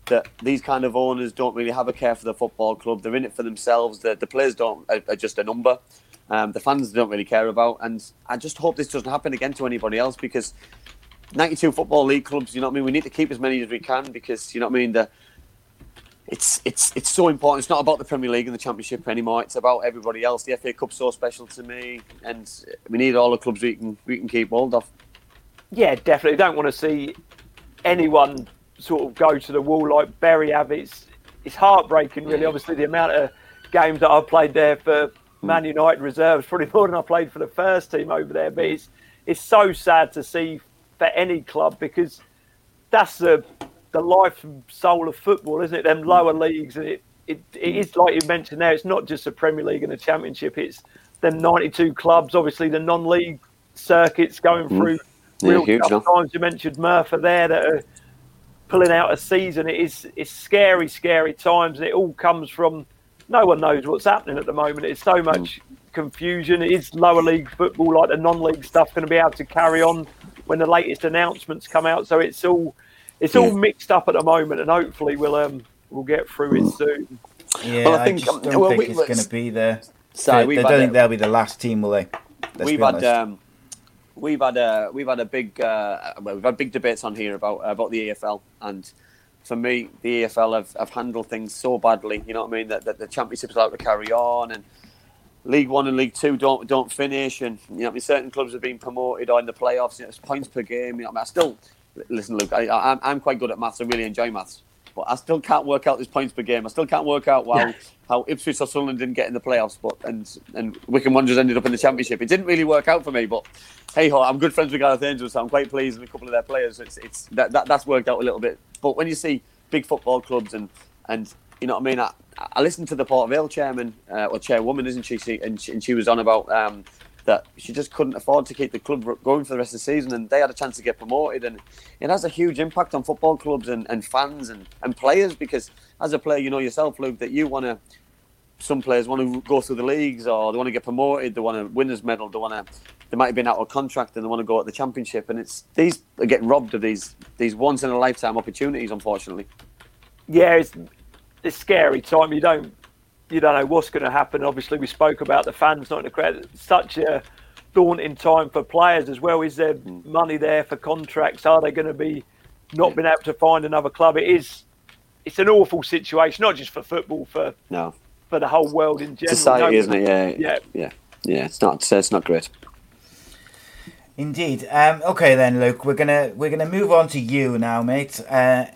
that these kind of owners don't really have a care for the football club. They're in it for themselves. The, the players don't are, are just a number. Um, the fans don't really care about. And I just hope this doesn't happen again to anybody else because 92 football league clubs. You know what I mean? We need to keep as many as we can because you know what I mean. The it's it's it's so important. It's not about the Premier League and the Championship anymore. It's about everybody else. The FA Cup's so special to me, and we need all the clubs we can we can keep hold of. Yeah, definitely. Don't want to see anyone sort of go to the wall like Bury have. It's it's heartbreaking, really. Obviously, the amount of games that I've played there for mm. Man United reserves, probably more than I played for the first team over there. But it's it's so sad to see for any club because that's the the life and soul of football, isn't it? Them mm. lower leagues, and it, it, it mm. is like you mentioned there. It's not just the Premier League and the Championship. It's them 92 clubs. Obviously, the non-league circuits going through Yeah, real huge, tough times. You mentioned Merthyr there that are pulling out a season. It is it's scary, scary times, and it all comes from no one knows what's happening at the moment. It's so much confusion. Is lower league football like the non-league stuff going to be able to carry on when the latest announcements come out? So it's all it's all mixed up at the moment, and hopefully we'll um we'll get through it soon. Yeah, Well, I I, think, just um, don't well, think we- it's going to be there. Sorry, they, they don't think they'll be the last team, will they? Let's we've had um, we've had a we've had a big uh, well, we've had big debates on here about about the EFL and for me the EFL have, have handled things so badly you know what I mean that, that the championship's allowed to carry on. And League One and League Two don't don't finish. And you know I mean certain clubs have been promoted or in the playoffs. You know, it's points per game. You know I, mean? I still listen Luke I, I'm quite good at maths. I really enjoy maths but I still can't work out this points per game. I still can't work out how, how Ipswich or Sunderland didn't get in the playoffs, but and and Wycombe Wanderers ended up in the championship. It didn't really work out for me, but hey ho, I'm good friends with Gareth Angels, so I'm quite pleased with a couple of their players. It's it's that, that that's worked out a little bit. But when you see big football clubs and and you know what I mean, I, I listened to the Port Vale chairman uh, or chairwoman, isn't she? she and, she? and she was on about um, that she just couldn't afford to keep the club going for the rest of the season, and they had a chance to get promoted, and it has a huge impact on football clubs and, and fans and, and players because as a player, you know yourself, Luke, that you want to. Some players want to go through the leagues, or they want to get promoted. They want a winners' medal. They want to. They might have been out of contract and they want to go at the championship, and it's these are getting robbed of these these once in a lifetime opportunities, unfortunately. yeah, it's it's scary time. You don't you don't know what's going to happen. Obviously, we spoke about the fans not in the crowd. Such a daunting time for players as well. Is there money there for contracts? Are they going to be not being able to find another club? It is. It's an awful situation, not just for football, for No, for the whole world in general. society, No- isn't it? Yeah, Yeah. yeah, yeah. It's not. It's not great. Indeed. Um, okay then, Luke. We're gonna we're gonna move on to you now, mate. Uh,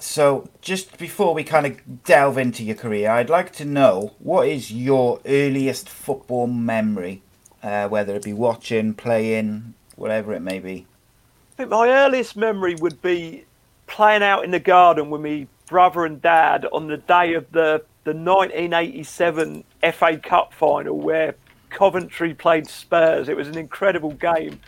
So, just before we kind of delve into your career, I'd like to know what is your earliest football memory, uh, whether it be watching, playing, whatever it may be. I think my earliest memory would be playing out in the garden with me brother and dad on the day of the, the 1987 FA Cup final where Coventry played Spurs. It was an incredible game.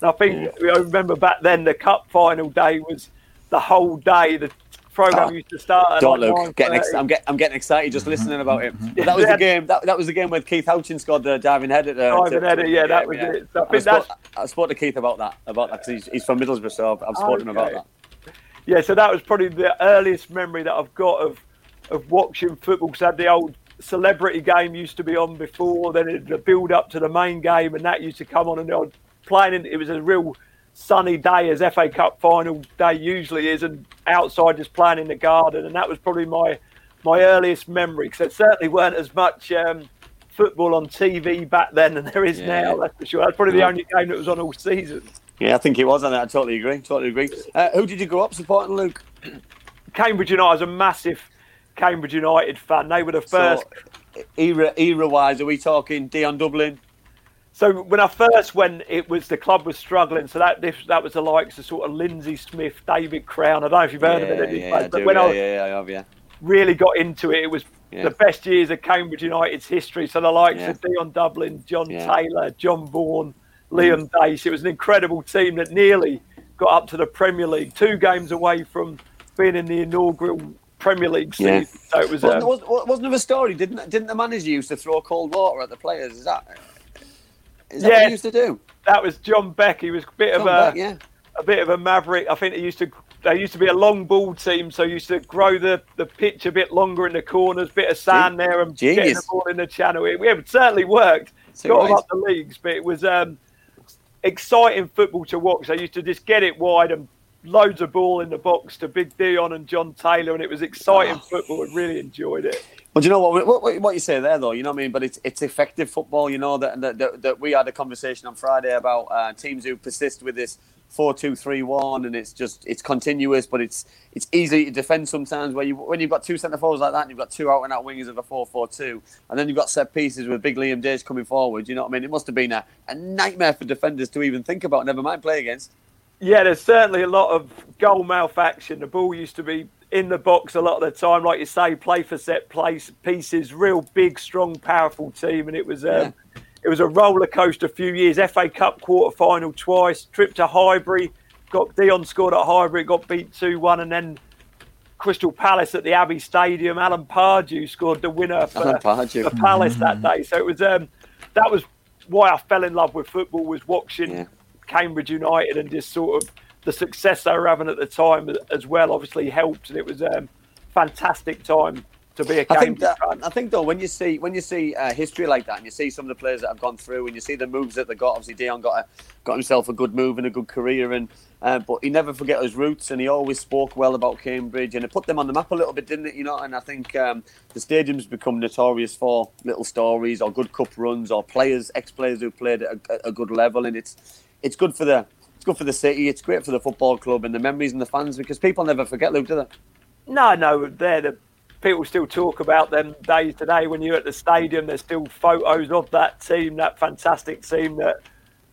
And I think I remember back then the cup final day was the whole day. The program Oh, used to start. At Don't like look. Getting ex- I'm, get, I'm getting excited just listening about it. But that was the game. That, that was the game where Keith Houchen scored the diving header. Uh, Diving header, yeah, that was it. So I I, think spoke, I spoke to Keith about that. About that 'cause he's, he's from Middlesbrough, so I've, I've spoken to him about that. Yeah, so that was probably the earliest memory that I've got of of watching football. Because I had the old celebrity game used to be on before, then it, the build up to the main game, and that used to come on, and I was playing. In, it was a real sunny day, as FA Cup final day usually is, and outside just playing in the garden, and that was probably my my earliest memory. Because there certainly weren't as much. Um, Football on TV back then than there is Yeah. now. That's for sure. That's probably the only game that was on all season. Yeah, I think it was, and I totally agree. Totally agree. Uh, who did you grow up supporting, Luke? Cambridge United was a massive Cambridge United fan. They were the first. So, era era wise, are we talking Dion Dublin? So when I first went, it was the club was struggling. So that this, that was the likes of sort of Lindsay Smith, David Crown. I don't know if you've heard of yeah, it, yeah, I but do. when yeah, I yeah, yeah, I have, yeah. really got into it, it was Yeah. the best years of Cambridge United's history. So the likes Yeah. of Dion Dublin, John Yeah. Taylor, John Vaughan, Liam Daish. It was an incredible team that nearly got up to the Premier League, two games away from being in the inaugural Premier League season. Yeah. So it was. Wasn't, um, was, wasn't there a story? Didn't didn't the manager used to throw cold water at the players? Is that is that what Yeah. he used to do? that was John Beck. He was a bit of a. back, yeah. a bit of a maverick. I think they used to they used to be a long ball team, so used to grow the, the pitch a bit longer in the corners, bit of sand there, and getting the ball in the channel. It, it certainly worked. So Got right. up the leagues, but it was um, exciting football to watch. They used to just get it wide and loads of ball in the box to Big Dion and John Taylor, and it was exciting Ah. football. I really enjoyed it. Do you know what, what what you say there though? You know what I mean. But it's it's effective football. You know that that, that, that we had a conversation on Friday about uh, teams who persist with this four two three one, and it's just it's continuous, but it's it's easy to defend sometimes. Where you when you've got two centre forwards like that, and you've got two out and out wingers of a four four two, and then you've got set pieces with big Liam Daish coming forward. You know what I mean? It must have been a, a nightmare for defenders to even think about. Never mind play against. Yeah, there's certainly a lot of goal mouth action. The ball used to be in the box a lot of the time, like you say, play for set place pieces. Real big, strong, powerful team, and it was um, it was a roller coaster. A few years, FA Cup quarter final twice, trip to Highbury, got Dion scored at Highbury, got beat two one, and then Crystal Palace at the Abbey Stadium. Alan Pardew scored the winner for, for Palace that day. So it was um, that was why I fell in love with football was watching Yeah. Cambridge United and just sort of the success they were having at the time as well. Obviously helped, and it was a um, fantastic time to be a Cambridge think that, fan. I think though when you see when you see uh, history like that and you see some of the players that have gone through and you see the moves that they got obviously Dion got a, got himself a good move and a good career and uh, but he never forget his roots and he always spoke well about Cambridge and it put them on the map a little bit didn't it you know and I think um, the stadium's become notorious for little stories or good cup runs or players ex-players who played at a, a good level and it's it's good for the good for the city it's great for the football club and the memories and the fans because people never forget Luke do they No, no, they're the people still talk about them days today. When you're at the stadium, there's still photos of that team, that fantastic team that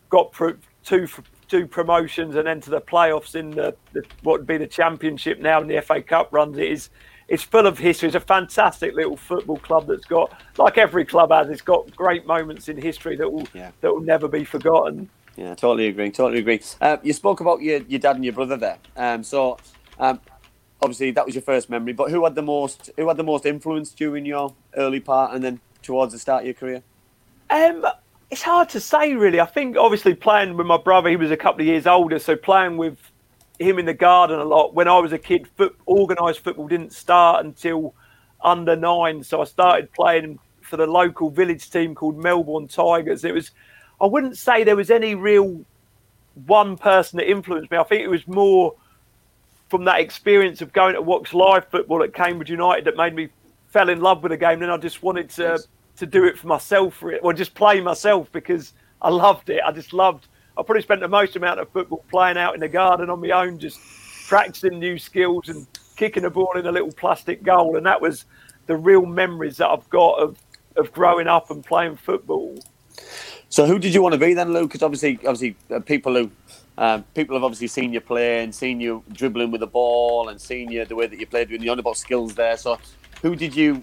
got pro- two two promotions and enter the playoffs in the, the what would be the championship now in the FA Cup runs. It is it's full of history. It's a fantastic little football club that's got, like every club has, it's got great moments in history that will Yeah. that will never be forgotten. Yeah, totally agree. Totally agree. Uh, you spoke about your, your dad and your brother there. Um, so um, obviously that was your first memory. But who had the most who had the most influence during your early part and then towards the start of your career? Um, it's hard to say, really. I think obviously playing with my brother, he was a couple of years older, so playing with him in the garden a lot. When I was a kid, foot, organised football didn't start until under nine, so I started playing for the local village team called Melbourne Tigers. It was, I wouldn't say there was any real one person that influenced me. I think it was more from that experience of going to watch live football at Cambridge United that made me fell in love with the game. Then I just wanted to Yes. to do it for myself, re- or just play myself because I loved it. I just loved. I probably spent the most amount of football playing out in the garden on my own, just practicing new skills and kicking a ball in a little plastic goal, and that was the real memories that I've got of of growing up and playing football. So, who did you want to be then, Luke? Because obviously, obviously, uh, people who um, people have obviously seen you play and seen you dribbling with the ball and seen you the way that you played. with on about skills there, so who did you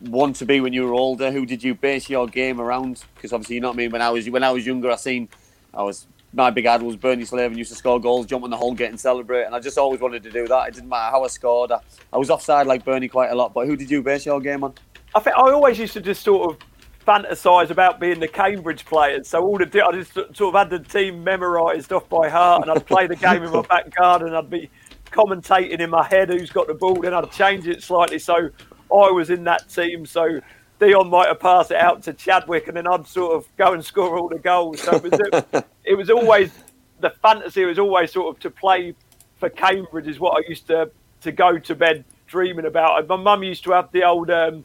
want to be when you were older? Who did you base your game around? Because obviously, you know what I mean. When I was when I was younger, I seen I was my big idol was Bernie Slaven and used to score goals, jump on the hole, get and celebrate. And I just always wanted to do that. It didn't matter how I scored. I, I was offside like Bernie quite a lot. But who did you base your game on? I think I always used to just sort of fantasize about being the Cambridge players. So all the I just sort of had the team memorised off by heart, and I'd play the game in my back garden. And I'd be commentating in my head who's got the ball, then I'd change it slightly so I was in that team. So Dion might have passed it out to Chadwick, and then I'd sort of go and score all the goals. So it was, [laughs] it was always the fantasy was always sort of to play for Cambridge is what I used to to go to bed dreaming about. My mum used to have the old um,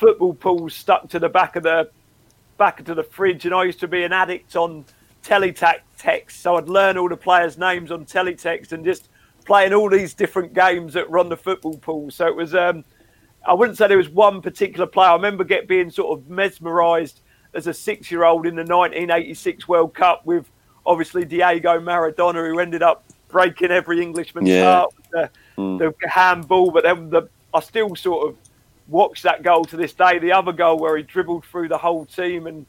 football pools stuck to the back of the back to the fridge, and I used to be an addict on teletext. So I'd learn all the players' names on teletext and just playing all these different games that run the football pool. So it was. Um, I wouldn't say there was one particular player. I remember get being sort of mesmerised as a six-year-old in the 1986 World Cup with obviously Diego Maradona, who ended up breaking every Englishman's Yeah. heart with the, Mm. the handball. But then the, I still sort of watch that goal to this day. The other goal where he dribbled through the whole team and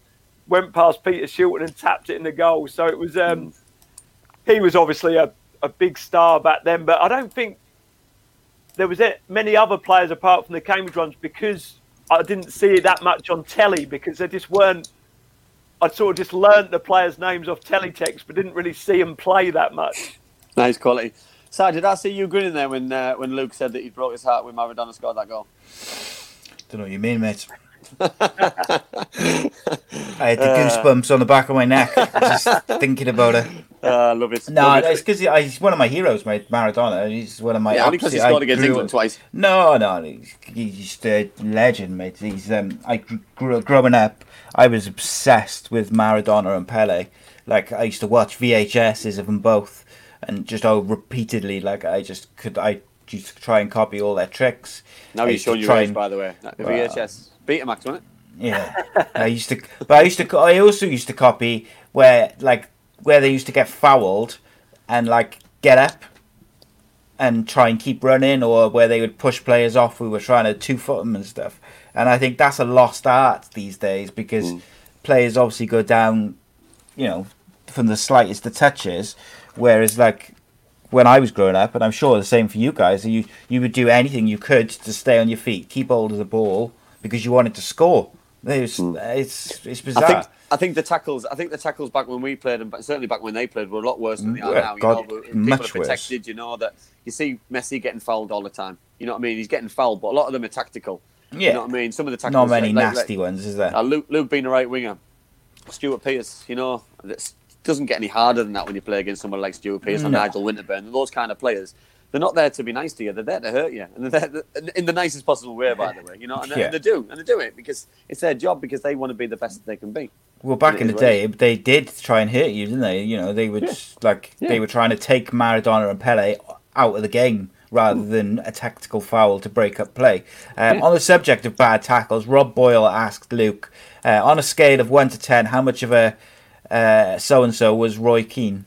went past Peter Shilton and tapped it in the goal. So it was. Um, he was obviously a, a big star back then, but I don't think there was many other players apart from the Cambridge ones because I didn't see it that much on telly because they just weren't. I'd sort of just learnt the players' names off teletext, but didn't really see them play that much. Nice quality. Si, did I see you grinning there when uh, when Luke said that he broke his heart when Maradona scored that goal? Don't know what you mean, mate. [laughs] I had the goosebumps on the back of my neck just [laughs] thinking about it. Uh, love it. No, Love it's because he's one of my heroes, mate. Maradona. He's one of my. Yeah, only 'cause he scored I against England twice. No, no, he's, he's just a legend, mate. He's um, I grew growing up. I was obsessed with Maradona and Pele. Like I used to watch VHSs of them both, and just oh, repeatedly. Like I just could. I used to try and copy all their tricks. Now to showing your age, and- by the way. The Wow. VHS. Betamax, wasn't it? yeah, [laughs] I used to, but I used to. I also used to copy where, like, where they used to get fouled, and like get up, and try and keep running, or where they would push players off We were trying to two foot them and stuff. And I think that's a lost art these days because hmm. players obviously go down, you know, from the slightest of touches, whereas like when I was growing up, and I'm sure the same for you guys, you you would do anything you could to stay on your feet, keep hold of the ball because you wanted to score. It's it's it's bizarre. I think I think the tackles I think the tackles back when we played and certainly back when they played were a lot worse than they are Yeah, now. You God, know, but people much are protected. You know that you see Messi getting fouled all the time. You know what I mean? He's getting fouled, but a lot of them are tactical. Yeah. You know what I mean? Some of the tackles Not many like- like- nasty ones, is there? Uh, Luke, Luke being a right winger, Stuart Pearce, you know, it doesn't get any harder than that when you play against someone like Stuart Pearce or No. Nigel Winterburn. Those kind of players, they're not there to be nice to you. They're there to hurt you, and they're in the nicest possible way, by the way. You know, and, they- Yeah. and they do, and they do it because it's their job because they want to be the best that they can be. Well, back in the day, they did try and hurt you, didn't they? You know, they would like Yeah. they were trying to take Maradona and Pele out of the game rather than a tactical foul to break up play. Um, Yeah. On the subject of bad tackles, Rob Boyle asked Luke, uh, on a scale of one to ten, how much of a so and so was Roy Keane?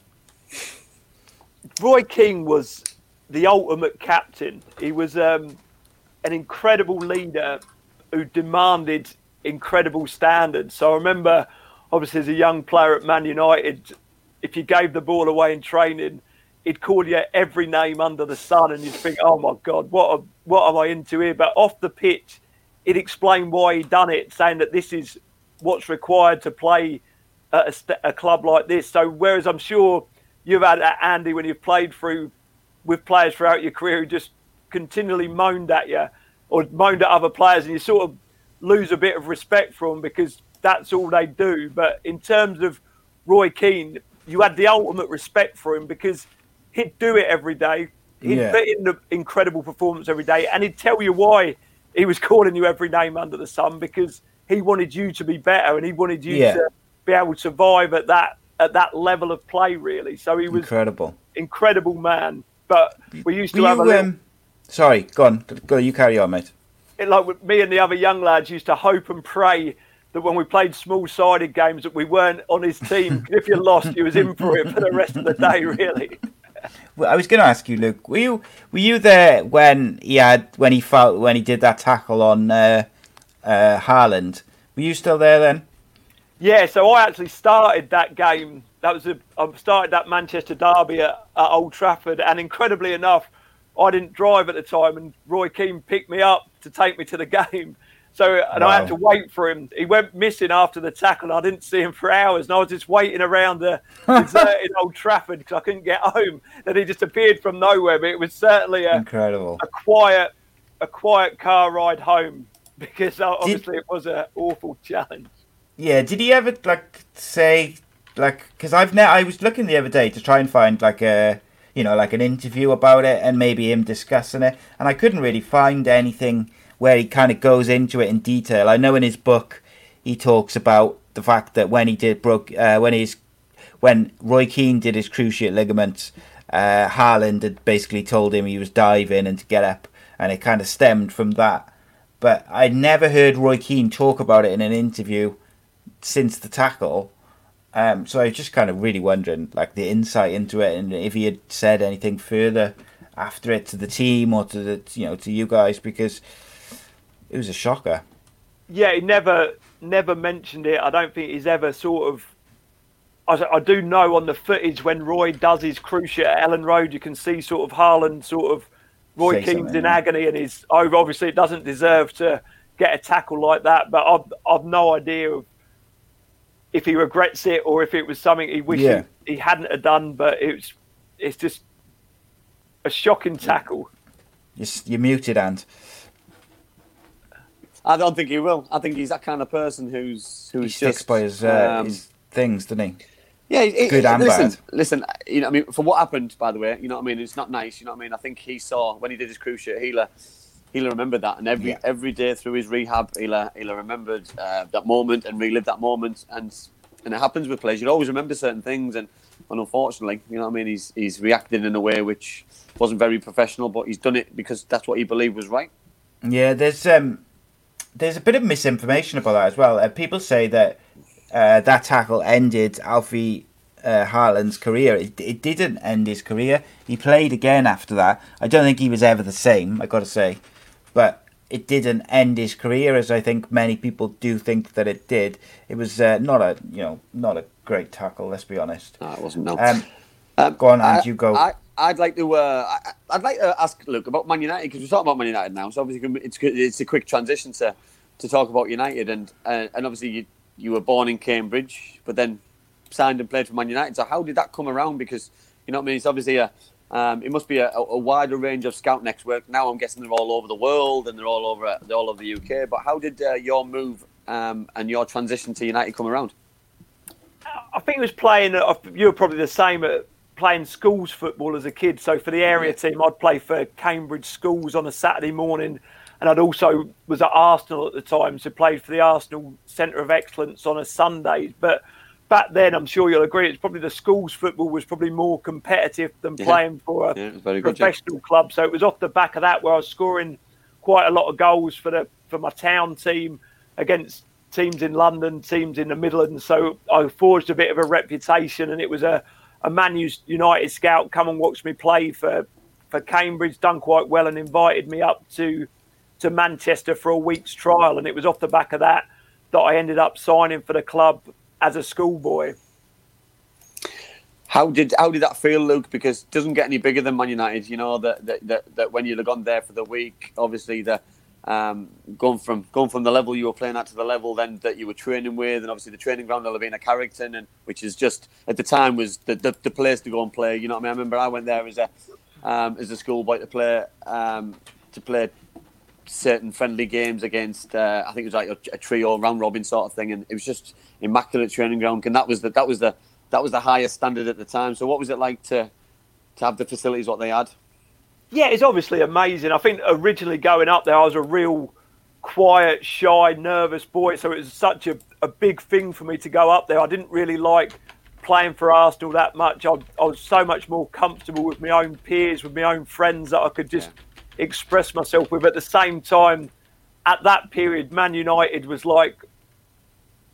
Roy Keane was the ultimate captain. He was um, an incredible leader who demanded incredible standards. So I remember, obviously, as a young player at Man United, if you gave the ball away in training, he'd call you every name under the sun, and you'd think, "Oh my God, what a, what am I into here?" But off the pitch, he'd explain why he'd done it, saying that this is what's required to play at a, st- a club like this. So whereas I'm sure you've had that Andy when you've played through with players throughout your career who just continually moaned at you or moaned at other players, and you sort of lose a bit of respect for them because that's all they do. But in terms of Roy Keane, you had the ultimate respect for him because he'd do it every day. He'd Yeah. put in the incredible performance every day, and he'd tell you why he was [laughs] calling you every name under the sun because he wanted you to be better and he wanted you Yeah. to be able to survive at that at that level of play. Really, so he was Incredible. incredible man. But we used to Were have a you, little, um, Sorry, go on. Go, you carry on, mate. It, like me and the other young lads used to hope and pray that when we played small-sided games that we weren't on his team. if you lost, you was in for it for the rest of the day, [laughs] really. Well, I was going to ask you, Luke. Were you were you there when he had when he felt when he did that tackle on uh, uh, Haaland? Were you still there then? Yeah, so I actually started that game. That was a, I started that Manchester derby at, at Old Trafford, and incredibly enough, I didn't drive at the time, and Roy Keane picked me up to take me to the [laughs] game. So, and I had to wait for him. He went missing after the tackle. and I didn't see him for hours, and I was just waiting around the [laughs] deserted Old Trafford because I couldn't get home. Then he just appeared from nowhere. But it was certainly a, Incredible. a quiet, a quiet car ride home [laughs] because uh, obviously it was an awful challenge. Yeah. Did he ever like say like because I've ne- I was looking the other day to try and find like a you know like an interview about it and maybe him discussing it, and I couldn't really find anything where he kind of goes into it in detail. I know in his book he talks about the fact that when he did broke uh, when he's when Roy Keane did his cruciate ligaments, uh, Haaland had basically told him he was diving and to get up, and it kind of stemmed from that. But I never heard Roy Keane talk about it in an interview since the tackle. Um, so I was just kind of really wondering, like the insight into it, and if he had said anything further after it to the team or to the you know to you guys, because it was a shocker. yeah, he never never mentioned it. I don't think he's ever sort of. I, I do know on the footage when Roy does his cruciate at Elland Road, you can see sort of Haaland sort of Roy Say Keane's in agony and he's over. Obviously, it doesn't deserve to get a tackle like that, but I've I've no idea of if he regrets it or if it was something he wished Yeah. he, he hadn't have done. But it's it's just a shocking tackle. You're, you're muted, and I don't think he will. I think he's that kind of person who's who's he sticks just by his, uh, um, his things, doesn't he? Yeah, it, Good it, and listen, bad. listen. You know, I mean, for what happened, by the way, you know what I mean. It's not nice. You know what I mean. I think he saw when he did his cruciate healer. He'll remember that, and every Yeah. every day through his rehab, he'll he'll remembered uh, that moment and relived that moment. And and it happens with players. You always remember certain things, and and unfortunately, you know what I mean. He's he's reacted in a way which wasn't very professional, but he's done it because that's what he believed was right. Yeah, there's um, there's a bit of misinformation about that as well. Uh, people say that uh, that tackle ended Alfie uh, Haaland's career. It, it didn't end his career. He played again after that. I don't think he was ever the same. I got to say, but it didn't end his career as I think many people do think that it did. It was uh, not a you know not a great tackle. Let's be honest. No, it wasn't. No. Um, Um, Go on, I- and you go. I, I'd like to. Uh, I, I'd like to ask Luke about Man United because we're talking about Man United now. So obviously, it's it's a quick transition to, to talk about United, and uh, and obviously you you were born in Cambridge, but then signed and played for Man United. So how did that come around? Because you know what I mean. It's obviously a. Um, it must be a, a wider range of scout network. Now I'm guessing they're all over the world and they're all over they're all over the UK. But how did uh, your move um, and your transition to United come around? I think it was playing. uh, You were probably the same at playing schools football as a kid. So for the area team, I'd play for Cambridge schools on a Saturday morning, and I'd also was at Arsenal at the time, so played for the Arsenal Centre of Excellence on a Sunday. But back then, I'm sure you'll agree, it's probably the schools football was probably more competitive than Yeah. playing for a Yeah, it was good. professional club. So it was off the back of that where I was scoring quite a lot of goals for the for my town team against teams in London, teams in the Midlands. So I forged a bit of a reputation, and it was a a Man United scout come and watch me play for for Cambridge, done quite well, and invited me up to to Manchester for a week's trial, and it was off the back of that that I ended up signing for the club as a schoolboy. How did how did that feel, Luke? Because it doesn't get any bigger than Man United. You know that that, that, that when you've gone there for the week, obviously the um, going from going from the level you were playing at to the level then that you were training with, and obviously the training ground have been Carrington, and which is just at the time was the, the, the place to go and play. You know what I mean? I remember I went there as a um, as a schoolboy to play um, to play certain friendly games against uh, I think it was like a, a trio round robin sort of thing, and it was just immaculate training ground. And that was the that was the that was the highest standard at the time. So what was it like to to have the facilities what they had? Yeah, it's obviously amazing. I think originally going up there, I was a real quiet, shy, nervous boy. So it was such a, a big thing for me to go up there. I didn't really like playing for Arsenal that much. I, I was so much more comfortable with my own peers, with my own friends that I could just express myself with. At the same time, at that period, Man United was like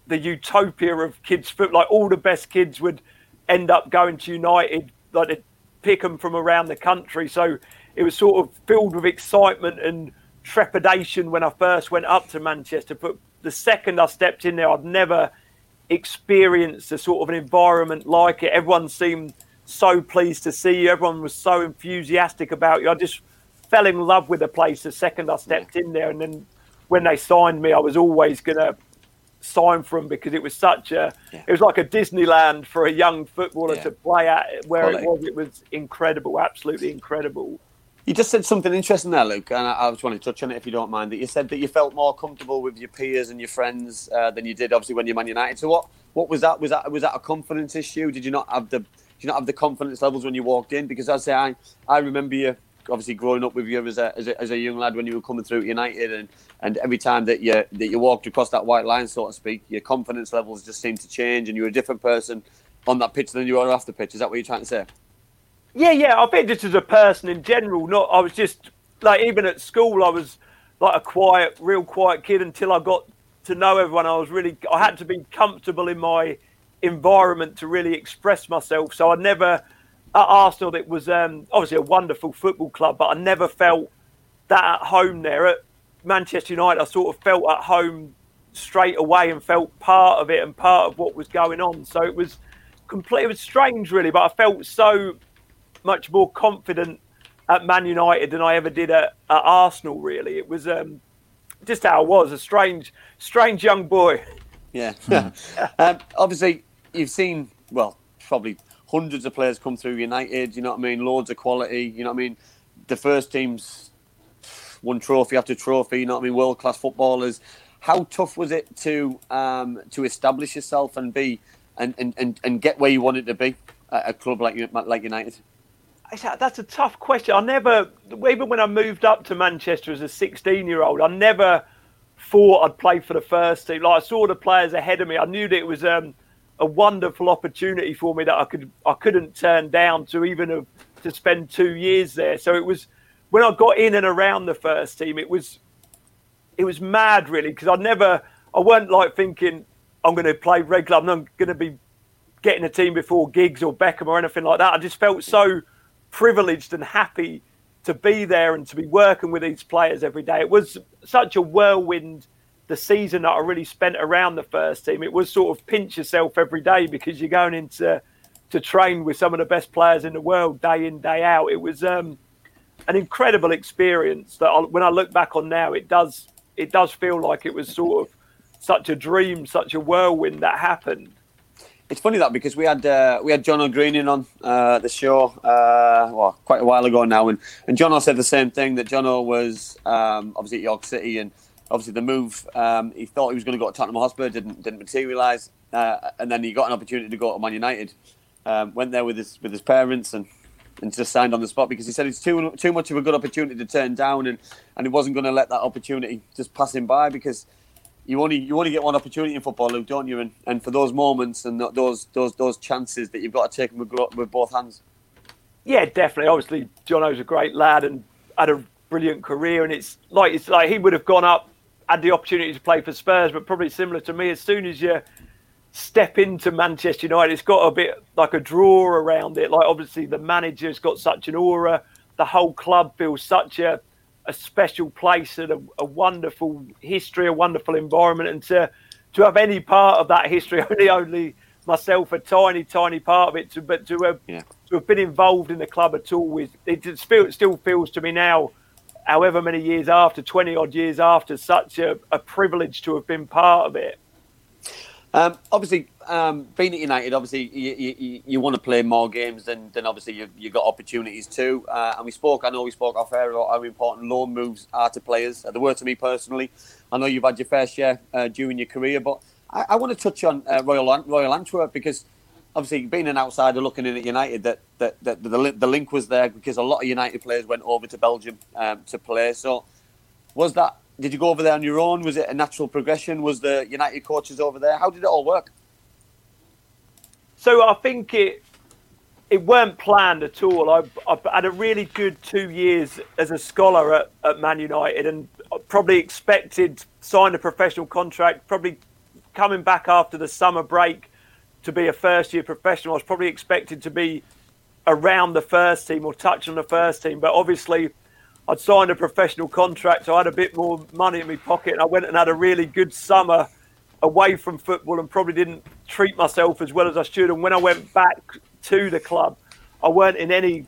the utopia of kids foot. Like all the best kids would end up going to United. Like they'd pick them from around the country. So it was sort of filled with excitement and trepidation when I first went up to Manchester. But the second I stepped in there, I'd never experienced a sort of an environment like it. Everyone seemed so pleased to see you. Everyone was so enthusiastic about you. I just fell in love with the place the second I stepped in there. And then when they signed me, I was always going to sign for them because it was such a, Yeah. it was like a Disneyland for a young footballer Yeah. to play at. Where it was, it was incredible, absolutely incredible. You just said something interesting there, Luke, and I, I just want to touch on it if you don't mind. That you said that you felt more comfortable with your peers and your friends uh, than you did, obviously, when you're Man United. So what? What was that? Was that was that a confidence issue? Did you not have the Did you not have the confidence levels when you walked in? Because I say I I remember you obviously growing up with you as a, as a as a young lad when you were coming through United, and and every time that you that you walked across that white line, so to speak, your confidence levels just seemed to change, and you were a different person on that pitch than you were off the pitch. Is that what you're trying to say? Yeah, yeah. I think just as a person in general, not I was just like even at school, I was like a quiet, real quiet kid until I got to know everyone. I was really I had to be comfortable in my environment to really express myself. So I never at Arsenal. It was um, obviously a wonderful football club, but I never felt that at home there. At Manchester United, I sort of felt at home straight away and felt part of it and part of what was going on. So it was complete. It was strange, really, but I felt so much more confident at Man United than I ever did at, at Arsenal. Really, it was um, just how I was a strange, strange young boy. Yeah. [laughs] um, obviously, you've seen, well, probably hundreds of players come through United, you know what I mean? Loads of quality, you know what I mean? The first team's won trophy after trophy, you know what I mean? World class footballers. How tough was it to um, to establish yourself and be and, and, and, and get where you wanted to be at a club like like United? That's a tough question. I never, even when I moved up to Manchester as a 16 year old, I never thought I'd play for the first team. Like I saw the players ahead of me. I knew that it was um, a wonderful opportunity for me that I could I couldn't turn down to even have, to spend two years there. So it was when I got in and around the first team, it was it was mad really because I never I weren't like thinking I'm going to play regular. I'm not going to be getting a team before Giggs or Beckham or anything like that. I just felt so privileged and happy to be there and to be working with these players every day. It was such a whirlwind the season that I really spent around the first team. It was sort of pinch yourself every day because you're going into to train with some of the best players in the world day in day out. It was um, an incredible experience that I, when I look back on now, it does it does feel like it was sort of such a dream, such a whirlwind that happened. It's funny that because we had uh, we had John O'Green in on uh, the show uh, well quite a while ago now, and and Jono said the same thing that Jono was um, obviously at York City, and obviously the move um, he thought he was going to go to Tottenham Hotspur didn't didn't materialise, uh, and then he got an opportunity to go to Man United, um, went there with his with his parents and. And just signed on the spot because he said it's too too much of a good opportunity to turn down, and, and he wasn't going to let that opportunity just pass him by because you only you only get one opportunity in football, Luke, don't you? And and for those moments and those those those chances that you've got to take them with, with both hands. Yeah, definitely. Obviously, Jono's a great lad and had a brilliant career. And it's like it's like he would have gone up, had the opportunity to play for Spurs, but probably similar to me. As soon as you step into Manchester United, it's got a bit like a draw around it. Like obviously, the manager's got such an aura. The whole club feels such a a special place and a, a wonderful history, a wonderful environment, and to to have any part of that history, [laughs] only only myself a tiny, tiny part of it, to, but to have Yeah. to have been involved in the club at all with it feel, it still feels to me now, however many years after, twenty odd years after, such a, a privilege to have been part of it. Um, obviously, um, being at United, obviously you, you, you want to play more games than, than obviously you you got opportunities too. Uh, and we spoke, I know we spoke off air about how important loan moves are to players. They were to me personally. I know you've had your fair share uh, during your career, but I, I want to touch on uh, Royal Royal Antwerp because obviously being an outsider looking in at United, that that, that the, the link was there because a lot of United players went over to Belgium um, to play. So was that? Did you go over there on your own? Was it a natural progression? Was the United coaches over there? How did it all work? So I think it it weren't planned at all. I, I had a really good two years as a scholar at, at Man United, and probably expected signed a professional contract. Probably coming back after the summer break to be a first year professional. I was probably expected to be around the first team or touch on the first team, but obviously. I'd signed a professional contract, so I had a bit more money in my pocket, and I went and had a really good summer away from football and probably didn't treat myself as well as I should. And when I went back to the club, I weren't in any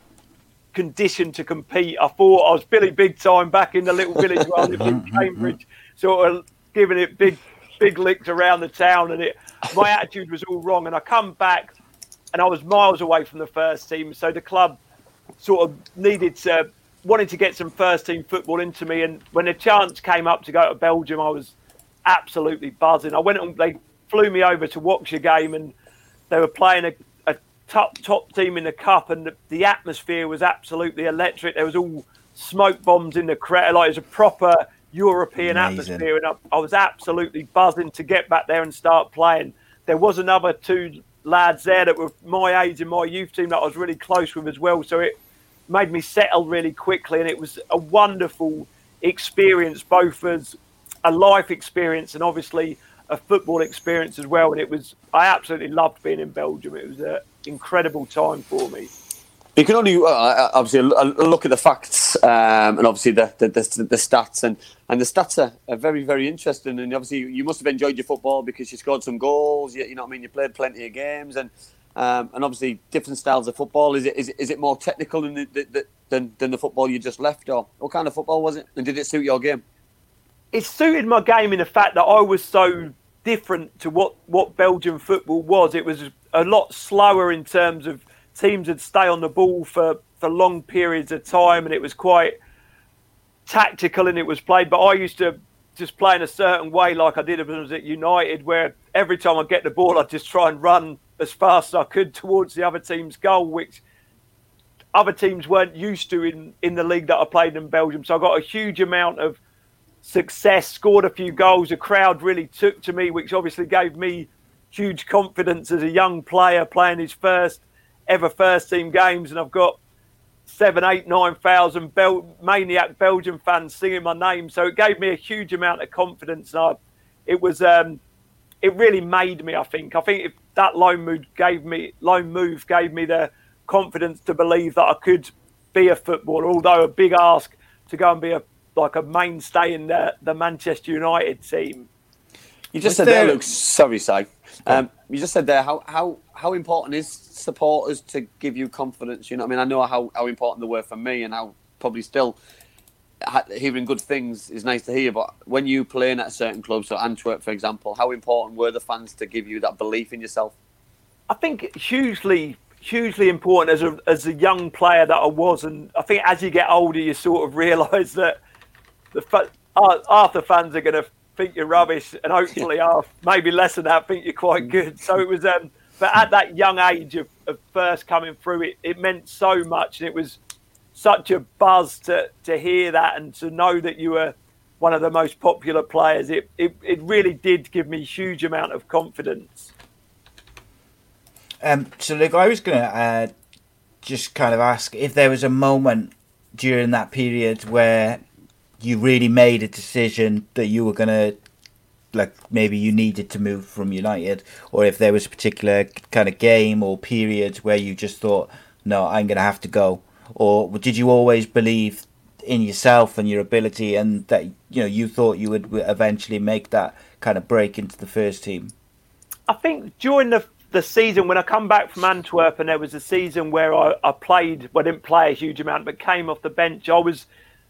condition to compete. I thought I was Billy Big Time back in the little village where I lived in mm-hmm, mm-hmm. Cambridge, sort of giving it big, big licks around the town, and it my attitude was all wrong. And I come back, and I was miles away from the first team, so the club sort of needed to wanted to get some first team football into me. And when the chance came up to go to Belgium, I was absolutely buzzing. I went and they flew me over to watch a game, and they were playing a top top team in the cup, and the, the, atmosphere was absolutely electric. There was all smoke bombs in the crowd, like it was a proper European Amazing. atmosphere, and I, I, was absolutely buzzing to get back there and start playing. There was another two lads there that were my age in my youth team that I was really close with as well, so it made me settle really quickly, and it was a wonderful experience, both as a life experience and obviously a football experience as well. And it was, I absolutely loved being in Belgium. It was an incredible time for me. You can only uh, obviously look at the facts um, and obviously the, the, the, the, stats and, and the stats are, are, very very interesting and obviously you must have enjoyed your football because you scored some goals you, you know what I mean you played plenty of games and um, and obviously different styles of football is it is, is it more technical than the, than, than the football you just left or what kind of football was it and did it suit your game? It suited my game in the fact that I was so different to what, what Belgian football was. It was a lot slower in terms of teams would stay on the ball for, for long periods of time, and it was quite tactical and it was played. But I used to just play in a certain way, like I did when I was at United, where every time I get the ball, I just try and run as fast as I could towards the other team's goal, which other teams weren't used to in, in the league that I played in Belgium. So I got a huge amount of success, scored a few goals. The crowd really took to me, which obviously gave me huge confidence as a young player playing his first ever first team games. And I've got seven, eight, nine thousand Bel- maniac Belgian fans singing my name. So it gave me a huge amount of confidence. And I, it was, um, it really made me. I think. I think if that loan move gave me loan move gave me the confidence to believe that I could be a footballer. Although a big ask to go and be a like a mainstay in the, the Manchester United team. You just Was said there, there Luke. Sorry, Si. Um, you just said there how, how how important is supporters to give you confidence? You know, I mean, I know how, how important they were for me, and how probably still hearing good things is nice to hear. But when you play in at a certain club, so Antwerp, for example, how important were the fans to give you that belief in yourself? I think hugely hugely important as a as a young player that I was, and I think as you get older, you sort of realise that the half the fans are going to think you're rubbish, and [laughs] hopefully half, maybe less than that, think you're quite good. So it was, um, but at that young age of, of first coming through, it, it meant so much, and it was such a buzz to to hear that and to know that you were one of the most popular players. It it, it really did give me huge amount of confidence. Um, so, look, I was going to uh, just kind of ask if there was a moment during that period where you really made a decision that you were gonna like maybe you needed to move from United, or if there was a particular kind of game or period where you just thought, no, I'm gonna have to go, or did you always believe in yourself and your ability, and that you know you thought you would eventually make that kind of break into the first team? I think during the the season when I come back from Antwerp, and there was a season where I, I played, well, I didn't play a huge amount, but came off the bench. I was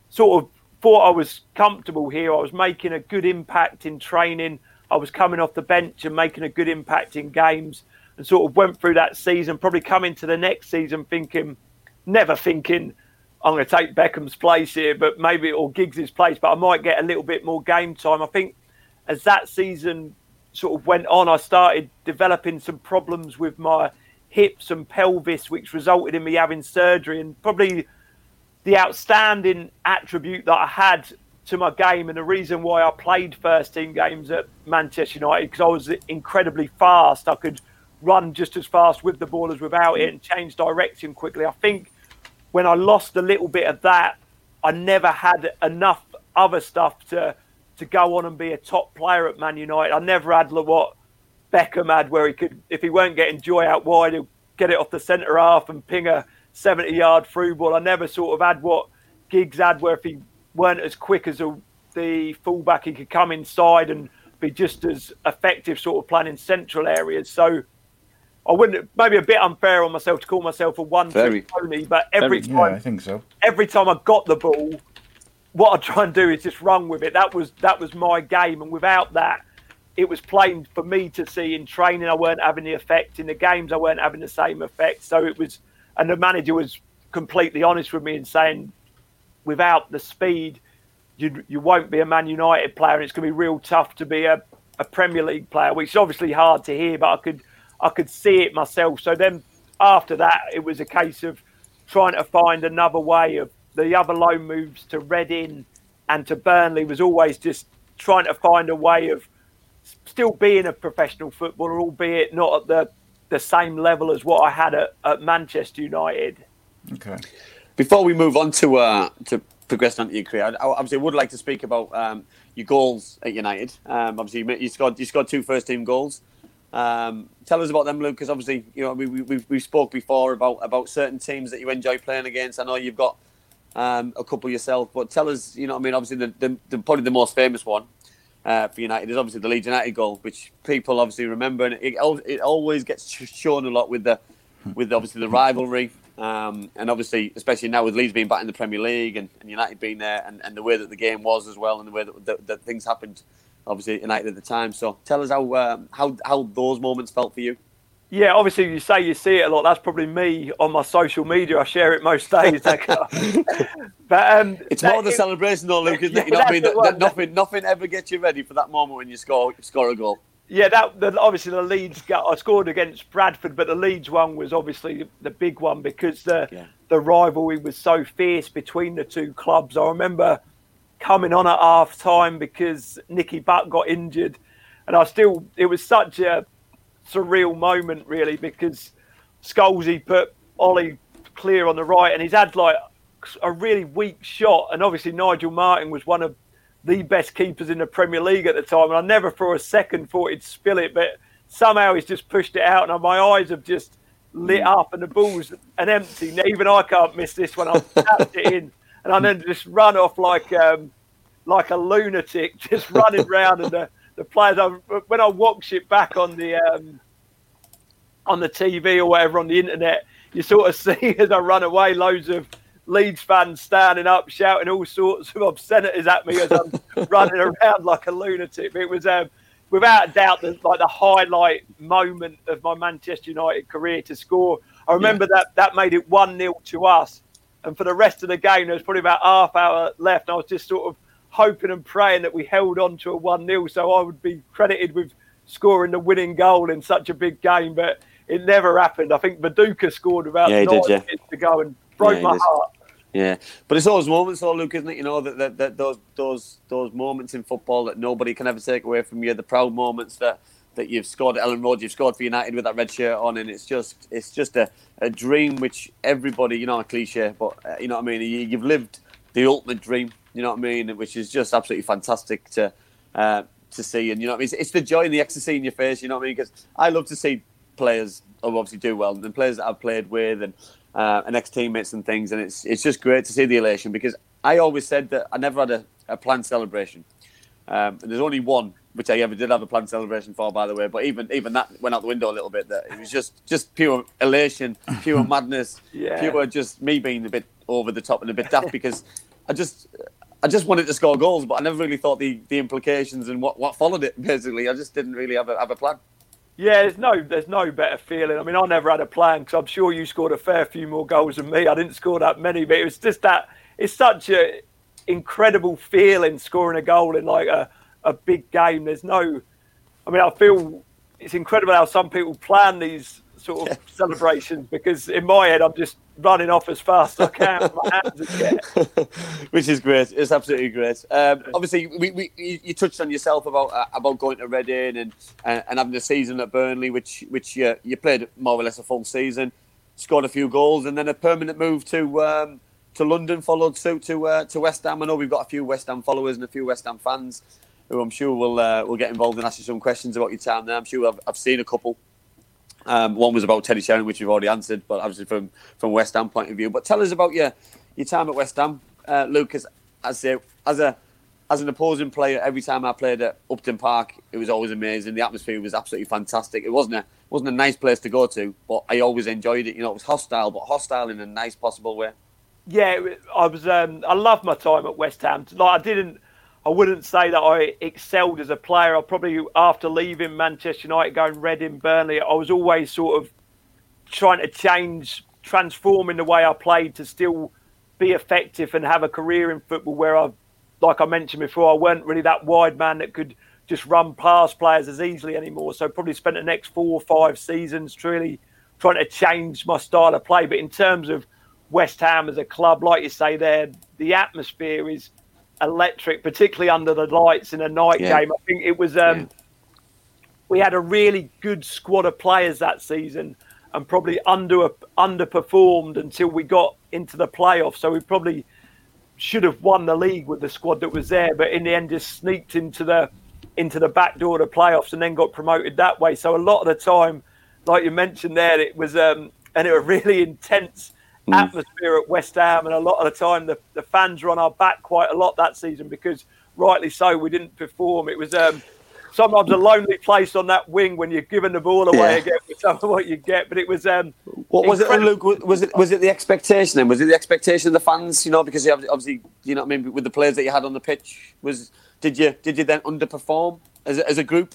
sort of thought I was comfortable here. I was making a good impact in training. I was coming off the bench and making a good impact in games and sort of went through that season, probably coming to the next season thinking, never thinking I'm going to take Beckham's place here, but maybe or Giggs' place, but I might get a little bit more game time. I think as that season sort of went on, I started developing some problems with my hips and pelvis, which resulted in me having surgery and probably the outstanding attribute that I had to my game and the reason why I played first team games at Manchester United because I was incredibly fast. I could run just as fast with the ball as without it and change direction quickly. I think when I lost a little bit of that, I never had enough other stuff to to go on and be a top player at Man United. I never had what Beckham had, where he could, if he weren't getting joy out wide, he'd get it off the centre half and ping a 70 yard through ball. I never sort of had what Giggs had, where if he weren't as quick as a, the fullback, he could come inside and be just as effective, sort of playing in central areas. So I wouldn't maybe a bit unfair on myself to call myself a one trick pony, but every Very, time yeah, I think so. every time I got the ball, what I try and do is just run with it. That was that was my game, and without that, it was plain for me to see in training I weren't having the effect. In the games, I weren't having the same effect. So it was, and the manager was completely honest with me in saying, without the speed, you you won't be a Man United player, and it's going to be real tough to be a, a Premier League player, which is obviously hard to hear, but I could I could see it myself. So then after that, it was a case of trying to find another way of the other loan moves to Reading and to Burnley was always just trying to find a way of still being a professional footballer, albeit not at the the same level as what I had at, at Manchester United. Okay. Before we move on to uh, to progressing onto your career, I obviously would like to speak about um, your goals at United. Um, obviously, you, you scored you scored two first team goals. Um, tell us about them, Luke, because obviously you know we, we we spoke before about about certain teams that you enjoy playing against. I know you've got um, a couple yourself, but tell us, you know, I mean, obviously the, the, the probably the most famous one uh, for United is obviously the Leeds United goal, which people obviously remember, and it, it always gets shown a lot with the with obviously the rivalry, um, and obviously especially now with Leeds being back in the Premier League and, and United being there, and, and the way that the game was as well, and the way that, that, that things happened, obviously United at the time. So tell us how um, how how those moments felt for you. Yeah, obviously you say you see it a lot. That's probably me on my social media. I share it most days. [laughs] but um, it's more the celebration, though, Luke. Isn't it? [laughs] You know what I mean? That, that nothing, nothing ever gets you ready for that moment when you score score a goal. Yeah, that the, obviously the Leeds. Got, I scored against Bradford, but the Leeds one was obviously the big one because the yeah. the rivalry was so fierce between the two clubs. I remember coming on at half time because Nicky Butt got injured, and I still it was such a surreal moment, really, because Scholesy put Ole clear on the right, and he's had like a really weak shot. And obviously, Nigel Martyn was one of the best keepers in the Premier League at the time. And I never for a second thought he'd spill it, but somehow he's just pushed it out, and my eyes have just lit up, and the ball's an empty. Even I can't miss this one. I've tapped it in, [laughs] and I then just run off like um, like a lunatic, [laughs] just running around and the the players. I, when I watch it back on the um, on the TV or whatever on the internet, you sort of [laughs] see as I run away, loads of Leeds fans standing up, shouting all sorts of obscenities at me as I'm [laughs] running around like a lunatic. It was um, without a doubt the, like the highlight moment of my Manchester United career to score. I remember yeah. that that made it one 0 to us, and for the rest of the game, there was probably about half hour left. And I was just sort of hoping and praying that we held on to a 1 0 so I would be credited with scoring the winning goal in such a big game. But it never happened. I think Viduka scored about yeah, nine did, yeah. minutes to go and broke yeah, my heart. Yeah, but it's those moments, though, Luke, isn't it? You know that, that, that those those those moments in football that nobody can ever take away from you. The proud moments that that you've scored at Elland Road, you've scored for United with that red shirt on, and it's just it's just a, a dream which everybody, you know, a cliche, but uh, you know what I mean. You, you've lived the ultimate dream you know what I mean? Which is just absolutely fantastic to uh, to see. And you know what I mean? It's, it's, the joy and the ecstasy in your face. You know what I mean? Because I love to see players obviously do well, and players that I've played with, and uh, and ex teammates and things. And it's it's just great to see the elation because I always said that I never had a, a planned celebration. Um, and there's only one which I ever did have a planned celebration for, by the way. But even even that went out the window a little bit. That it was just just pure elation, pure [laughs] madness, yeah. pure just me being a bit over the top and a bit daft because I just I just wanted to score goals, but I never really thought the, the implications and what, what followed it. Basically, I just didn't really have a have a plan. Yeah, there's no there's no better feeling. I mean, I never had a plan because I'm sure you scored a fair few more goals than me. I didn't score that many, but it was just that it's such a incredible feeling scoring a goal in like a, a big game. There's no, I mean, I feel it's incredible how some people plan these sort of celebrations because in my head I'm just running off as fast as I can. my hands in the air. [laughs] which is great. It's absolutely great. Um, obviously, we, we, you touched on yourself about uh, about going to Reading and, and and having a season at Burnley, which which you, you played more or less a full season, scored a few goals, and then a permanent move to um, to London followed suit to uh, to West Ham. I know we've got a few West Ham followers and a few West Ham fans who I'm sure will uh, will get involved and ask you some questions about your time there. I'm sure I've, I've seen a couple. Um, one was about Teddy Sheringham, which you've already answered, but obviously from from West Ham point of view. But tell us about your your time at West Ham, uh, Lucas. As a as a as an opposing player, every time I played at Upton Park, it was always amazing. The atmosphere was absolutely fantastic. It wasn't a wasn't a nice place to go to, but I always enjoyed it. You know, it was hostile, but hostile in a nice possible way. Yeah, I was. Um, I loved my time at West Ham. Like I didn't. I wouldn't say that I excelled as a player. I probably after leaving Manchester United, going Reading, Burnley, I was always sort of trying to change, transforming the way I played to still be effective and have a career in football. Where I, like I mentioned before, I weren't really that wide man that could just run past players as easily anymore. So probably spent the next four or five seasons truly trying to change my style of play. But in terms of West Ham as a club, like you say, there the atmosphere is electric, particularly under the lights in a night Yeah. game. I think it was. Um, Yeah. We had a really good squad of players that season, and probably under underperformed until we got into the playoffs. So we probably should have won the league with the squad that was there, but in the end, just sneaked into the into the back door of the playoffs and then got promoted that way. So a lot of the time, like you mentioned there, it was um, and it was really [laughs] intense atmosphere at West Ham, and a lot of the time the, the fans were on our back quite a lot that season because rightly so we didn't perform. It was um, sometimes a lonely place on that wing when you're giving the ball away Yeah. again with some of what you get, but it was um, What was it, then. Luke? Was it was it the expectation then? Was it the expectation of the fans? You know, because you obviously, you know, what I mean, with the players that you had on the pitch, was did you did you then underperform as a, as a group?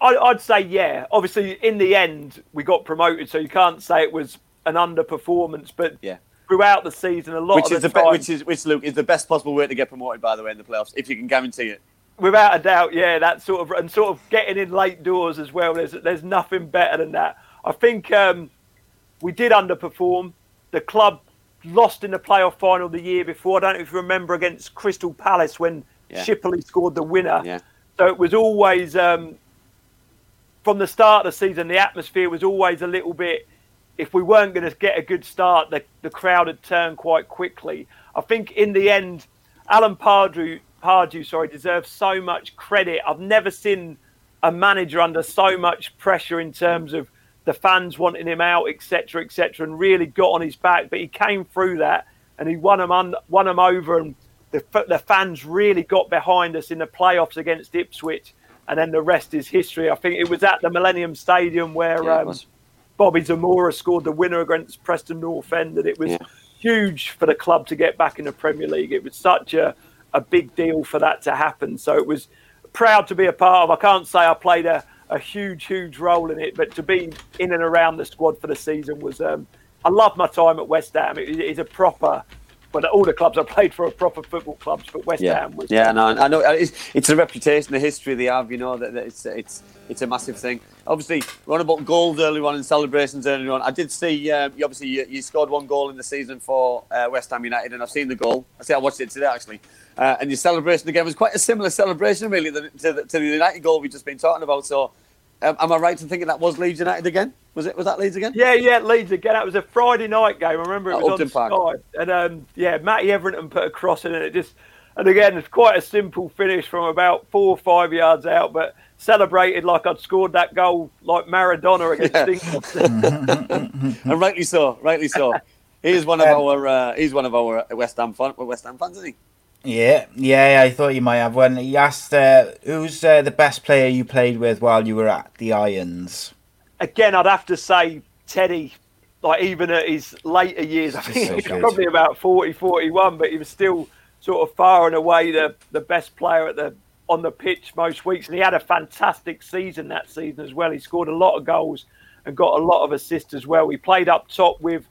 I, I'd say yeah. Obviously, in the end, we got promoted, so you can't say it was an underperformance. But Yeah. throughout the season, a lot Which of is the the be- which is which Luke is the best possible way to get promoted, by the way, in the playoffs, if you can guarantee it. without a doubt, yeah, that sort of and sort of getting in late doors as well. There's there's nothing better than that. I think um, we did underperform. The club lost in the playoff final the year before. I don't know if you remember against Crystal Palace when Yeah. Shipperley scored the winner. Yeah. So it was always um, from the start of the season. The atmosphere was always a little bit. If we weren't going to get a good start, the, the crowd had turned quite quickly. I think in the end, Alan Pardew, Pardew, sorry, deserves so much credit. I've never seen a manager under so much pressure in terms of the fans wanting him out, etc., etc., and really got on his back. But he came through that and he won them, un- won them over, and the, the fans really got behind us in the playoffs against Ipswich. And then the rest is history. I think it was at the Millennium Stadium where Yeah, um, was. Bobby Zamora scored the winner against Preston North End, and it was Yeah. huge for the club to get back in the Premier League. It was such a, a big deal for that to happen. So it was proud to be a part of. I can't say I played a, a huge, huge role in it, but to be in and around the squad for the season was. Um, I love my time at West Ham. It is a proper. But all the clubs I played for are proper football clubs, but West Yeah, Ham was. yeah, no, I know. It's, it's a reputation, the history they have. You know that, that it's it's it's a massive thing. Obviously, we're on about goals earlier on and celebrations earlier on. I did see um, you obviously you, you scored one goal in the season for uh, West Ham United, and I've seen the goal. I say I watched it today actually, uh, and your celebration again was quite a similar celebration really to the, to the United goal we've just been talking about. So, um, am I right in thinking that was Leeds United again? Was it was that Leeds again? Yeah, yeah, Leeds again. That was a Friday night game. I remember it At was Upton on Park. Sky, and um, yeah, Matty Etherington put a cross in, and it just, and again, it's quite a simple finish from about four or five yards out, but celebrated like I'd scored that goal like Maradona against Yeah. England. [laughs] [laughs] and rightly so, rightly so. He's one of Um, our uh, he's one of our West Ham fan, West Ham fans, isn't he? Yeah, yeah, I thought you might have one. He asked, uh, "Who's uh, the best player you played with while you were at the Irons?" again, I'd have to say Teddy, like even at his later years, I think so he was good. probably about 40, 41, but he was still sort of far and away the, the best player at the on the pitch most weeks. And he had a fantastic season that season as well. He scored a lot of goals and got a lot of assists as well. He played up top with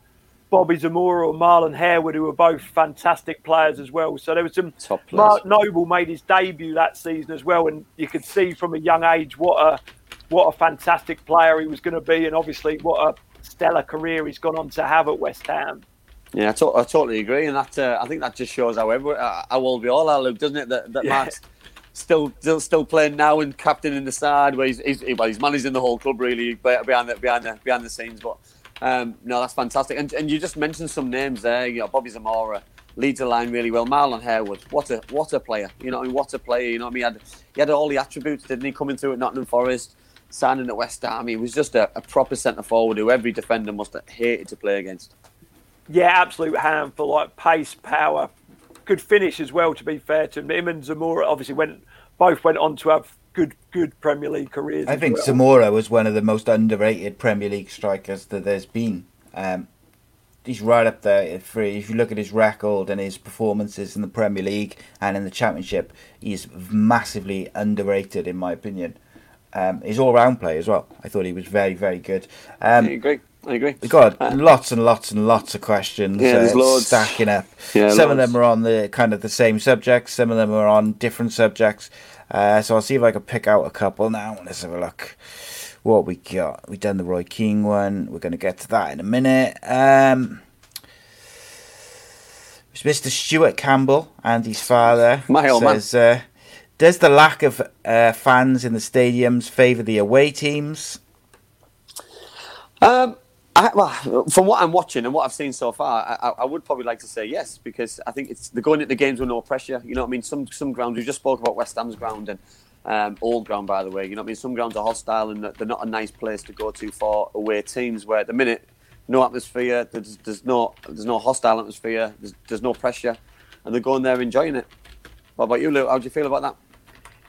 Bobby Zamora or Marlon Harewood, who were both fantastic players as well. So there was some. Top players. Mark Noble made his debut that season as well, and you could see from a young age what a what a fantastic player he was going to be, and obviously what a stellar career he's gone on to have at West Ham. Yeah, I, to- I totally agree, and that uh, I think that just shows how every- uh, how old we all are, Luke, doesn't it? That, that Yeah. Mark's still, still still playing now and captain in the side, where he's, he's well, he's managing the whole club really behind the behind the behind the scenes. But um, no, that's fantastic. And and you just mentioned some names there. You know, Bobby Zamora leads the line really well. Marlon Harewood, what a what a player. You know, I mean, what a player. You know, I mean, he had he had all the attributes, didn't he? Coming through at Nottingham Forest. Signing at West Ham, he was just a, a proper centre forward who every defender must have hated to play against. Yeah, absolute handful, like pace, power, good finish as well. To be fair to him, him and Zamora obviously went both went on to have good good Premier League careers. I think well. Zamora was one of the most underrated Premier League strikers that there's been. Um, he's right up there. For, if you look at his record and his performances in the Premier League and in the Championship, he's massively underrated in my opinion. Um, his all-round play as well. I thought he was very, very good. Um, I agree. I agree. We've got Uh, lots and lots and lots of questions Yeah, uh, loads. stacking up. Yeah, some of them are on the kind of the same subjects. Some of them are on different subjects. Uh, so I'll see if I can pick out a couple now. Let's have a look. What we got? We've done the Roy King one. We're going to get to that in a minute. Um, it's Mr. Stuart Campbell, Andy's father, My old man. says, uh, "Does the lack of uh, fans in the stadiums favour the away teams?" Um, I, well, from what I'm watching and what I've seen so far, I, I- would probably like to say yes because I think it's they're going into games with no pressure. You know what I mean? Some some grounds we just spoke about West Ham's ground and um, old ground by the way. You know what I mean? Some grounds are hostile and they're not a nice place to go to for away teams. Where at the minute, no atmosphere, there's, there's no there's no hostile atmosphere, there's, there's no pressure, and they're going there enjoying it. What about you, Luke? How do you feel about that?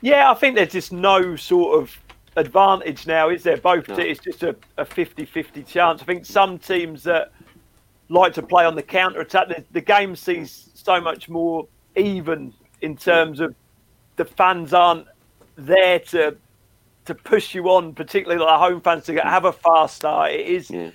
Yeah, I think there's just no sort of advantage now, is there? Both No. it's just a, a 50-50 chance. I think some teams that like to play on the counter attack, the, the game sees so much more even in terms of the fans aren't there to to push you on, particularly like home fans to have a fast start. It is Yeah.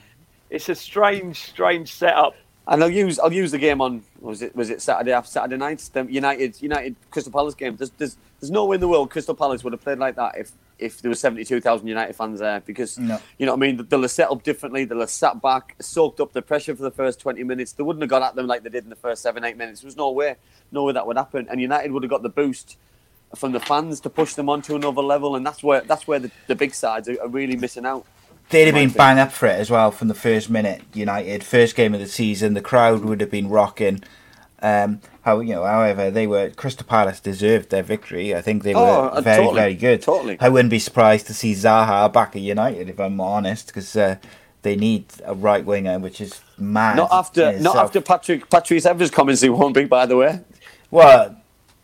it's a strange, strange setup. And I'll use I'll use the game on was it was it Saturday after Saturday night the United United Crystal Palace game. There's, there's there's no way in the world Crystal Palace would have played like that if if there two thousand United fans there because No. you know what I mean they'll have set up differently. They'll have sat back, soaked up the pressure for the first twenty minutes. They wouldn't have got at them like they did in the first seven eight minutes. There was no way no way that would happen. And United would have got the boost from the fans to push them on to another level. And that's where that's where the, the big sides are, are really missing out. They'd have been bang up for it as well from the first minute. United first game of the season, the crowd would have been rocking. Um, how you know, however, they were Crystal Palace deserved their victory. I think they were Oh, uh, very, totally, very good. totally. I wouldn't be surprised to see Zaha back at United if I'm honest, because uh, they need a right winger, which is mad. Not after not after Patrick Patrice Evra's comments. He won't be, by the way. Well,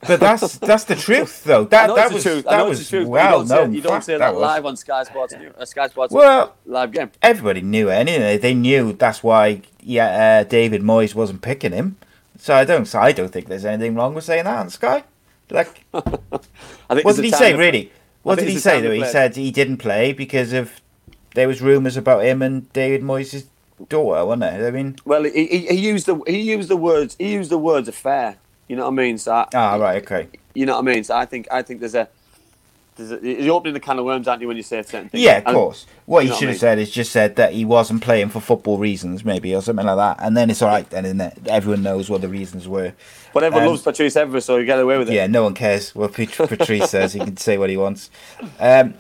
but that's [laughs] that's the truth, though. That that was the truth. That was the truth. well you don't say, known. you don't say that, was. live on Sky Sports, uh, Sky Sports Well, live game. everybody knew it anyway. They knew that's why yeah, uh, David Moyes wasn't picking him. So I don't. So I don't think there's anything wrong with saying that on Sky. Like, [laughs] I think what did he say? Really? What did he say? Though he said he didn't play because of there was rumours about him and David Moyes' daughter, wasn't there? I mean, Well, he, he, he used the he used the words he used the words affair. You know what I mean? So I, ah, right, okay. you know what I mean. So I think I think there's a there's a, you're opening the can of worms, aren't you, when you say certain things? Yeah, of And- course. What you he know what should I have mean? said is just said that he wasn't playing for football reasons, maybe, or something like that. And then it's all right. Then isn't it? everyone knows what the reasons were. But everyone Um, loves Patrice Evra, so you get away with it. Yeah, no one cares what Pat- [laughs] Patrice says. He can say what he wants. Um,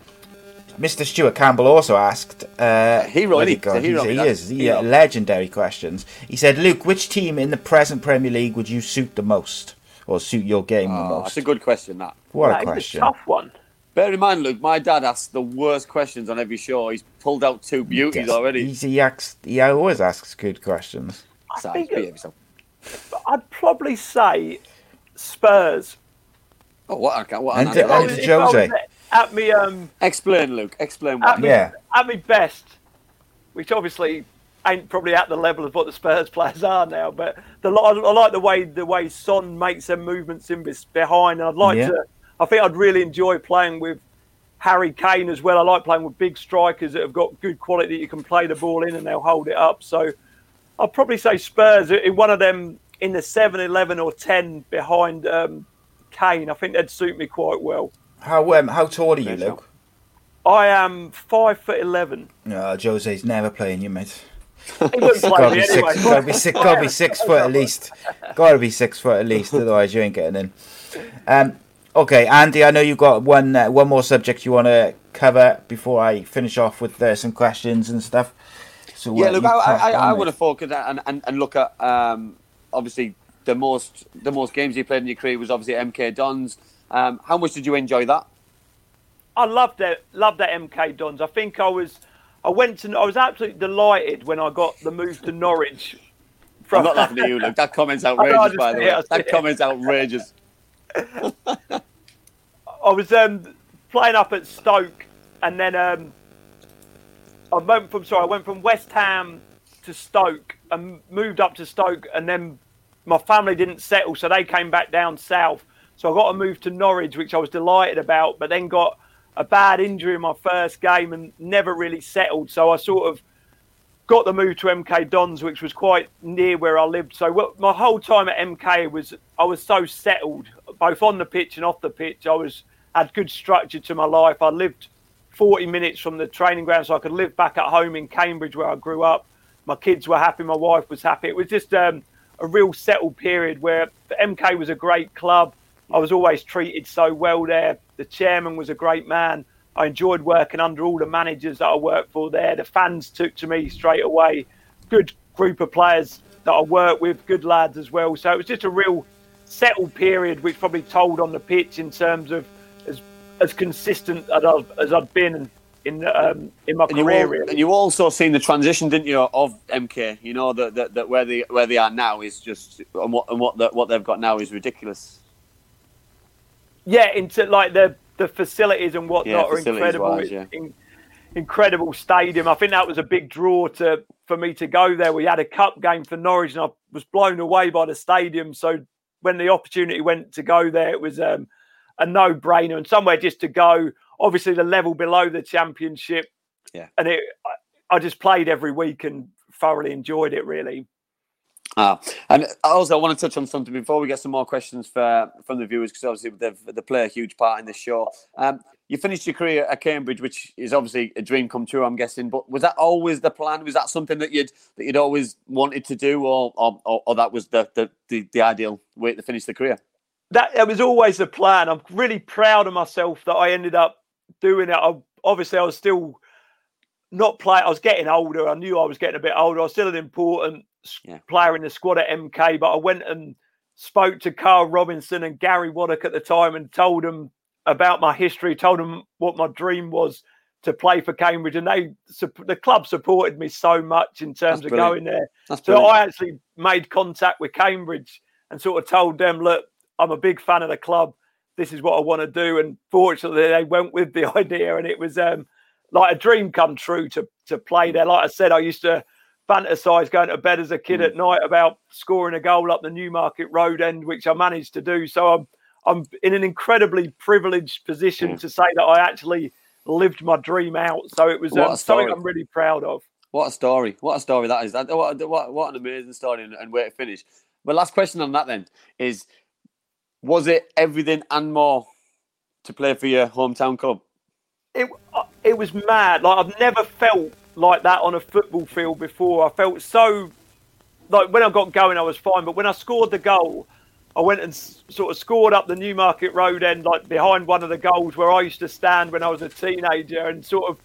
Mr. Stuart Campbell also asked. Uh, Hero, what isn't he? got? He's a hero, He is. He, uh, Hero. legendary questions. He said, Luke, which team in the present Premier League would you suit the most? Or suit your game the Oh, most? that's a good question. That. what That a is question. tough one. Bear in mind, Luke, my dad asks the worst questions on every show. He's pulled out two beauties Yes, already. he's- he, asks, he always asks good questions. I So, think behave yourself. I'd probably say Spurs. Oh, what? a- What? An And- answer. If I and was- if I Jose. was At me, um, Explain, Luke. Explain why. at me, Yeah. at me best, which obviously ain't probably at the level of what the Spurs players are now. But the I like the way the way Son makes them movements in bes- behind, and I'd like Yeah. to. I think I'd really enjoy playing with Harry Kane as well. I like playing with big strikers that have got good quality. That you can play the ball in and they'll hold it up. So I'd probably say Spurs in one of them in the 7, 11 or 10 behind um, Kane. I think that'd suit me quite well. How um, how tall are you, Luke? I am five foot eleven. No, Jose's never playing you, mate. He wouldn't play Gotta me be anyway. six. Gotta be six. Gotta be six [laughs] foot at least. Gotta be six foot at least. Otherwise, you ain't getting in. Um. Okay, Andy. I know you've got one. Uh, one more subject you want to cover before I finish off with uh, some questions and stuff. So Yeah, uh, look, I, I, I mate. want to focus and, and, and look at um, obviously the most the most games you played in your career was obviously MK Dons. Um, how much did you enjoy that? I loved that. Loved that MK Dons. I think I was. I went to. I was absolutely delighted when I got the move to Norwich. I'm not laughing at you, look. That comment's [laughs] outrageous, by the [laughs] way. yeah, I see That comment's outrageous. I was um, playing up at Stoke, and then um, I went from sorry, I went from West Ham to Stoke and moved up to Stoke, and then my family didn't settle, so they came back down south. So I got to move to Norwich, which I was delighted about, but then got a bad injury in my first game and never really settled. So I sort of got the move to MK Dons, which was quite near where I lived. So my whole time at MK was I was so settled, both on the pitch and off the pitch. I was had good structure to my life. I lived 40 minutes from the training ground, so I could live back at home in Cambridge where I grew up. My kids were happy, my wife was happy. It was just um, a real settled period where MK was a great club. I was always treated so well there. The chairman was a great man. I enjoyed working under all the managers that I worked for there. The fans took to me straight away. Good group of players that I worked with, good lads as well. So it was just a real settled period, which probably told on the pitch in terms of as as consistent as I've, as I've been in um, in my And you, career. really. and you also seen the transition, didn't you, of MK? You know that, that, that where they where they are now is just and what and what the, what they've got now is ridiculous. yeah, into like the the facilities and whatnot Yeah, are incredible. facilities-wise, yeah. In- incredible stadium. I think that was a big draw to for me to go there. We had a cup game for Norwich, and I was blown away by the stadium. So when the opportunity went to go there, it was um, a no brainer and somewhere just to go. Obviously, the level below the championship, Yeah. and it. I, just played every week and thoroughly enjoyed it. Really. Ah, and also I want to touch on something before we get some more questions for, from the viewers because obviously they've, they play a huge part in this show. Um, you finished your career at Cambridge, which is obviously a dream come true, I'm guessing. But was that always the plan? Was that something that you'd that you'd always wanted to do, or or, or, or that was the, the, the, the ideal way to finish the career? that it was always the plan. I'm really proud of myself that I ended up doing it. I, obviously, I was still not playing. I was getting older. I knew I was getting a bit older. I was still an important Yeah. player in the squad at MK, but I went and spoke to Karl Robinson and Gary Waddock at the time and told them about my history, told them what my dream was to play for Cambridge, and they the club supported me so much in terms That's of brilliant. going there. That's So brilliant. I actually made contact with Cambridge and sort of told them, look, I'm a big fan of the club. This is what I want to do. And fortunately, they went with the [laughs] idea, and it was um, like a dream come true to to play there. Like I said, I used to fantasize going to bed as a kid at night about scoring a goal up the Newmarket Road end, which I managed to do. So I'm I'm in an incredibly privileged position Yeah. to say that I actually lived my dream out. So it was um, a something story. I'm really proud of. What a story! What a story that is! What, what, what an amazing story and, and way to finish. But last question on that then is: Was it everything and more to play for your hometown club? it uh, it was mad. Like I've never felt like that on a football field before. I felt so like when I got going, I was fine, but when I scored the goal, I went and s- sort of scored up the Newmarket Road end, like behind one of the goals where I used to stand when I was a teenager, and sort of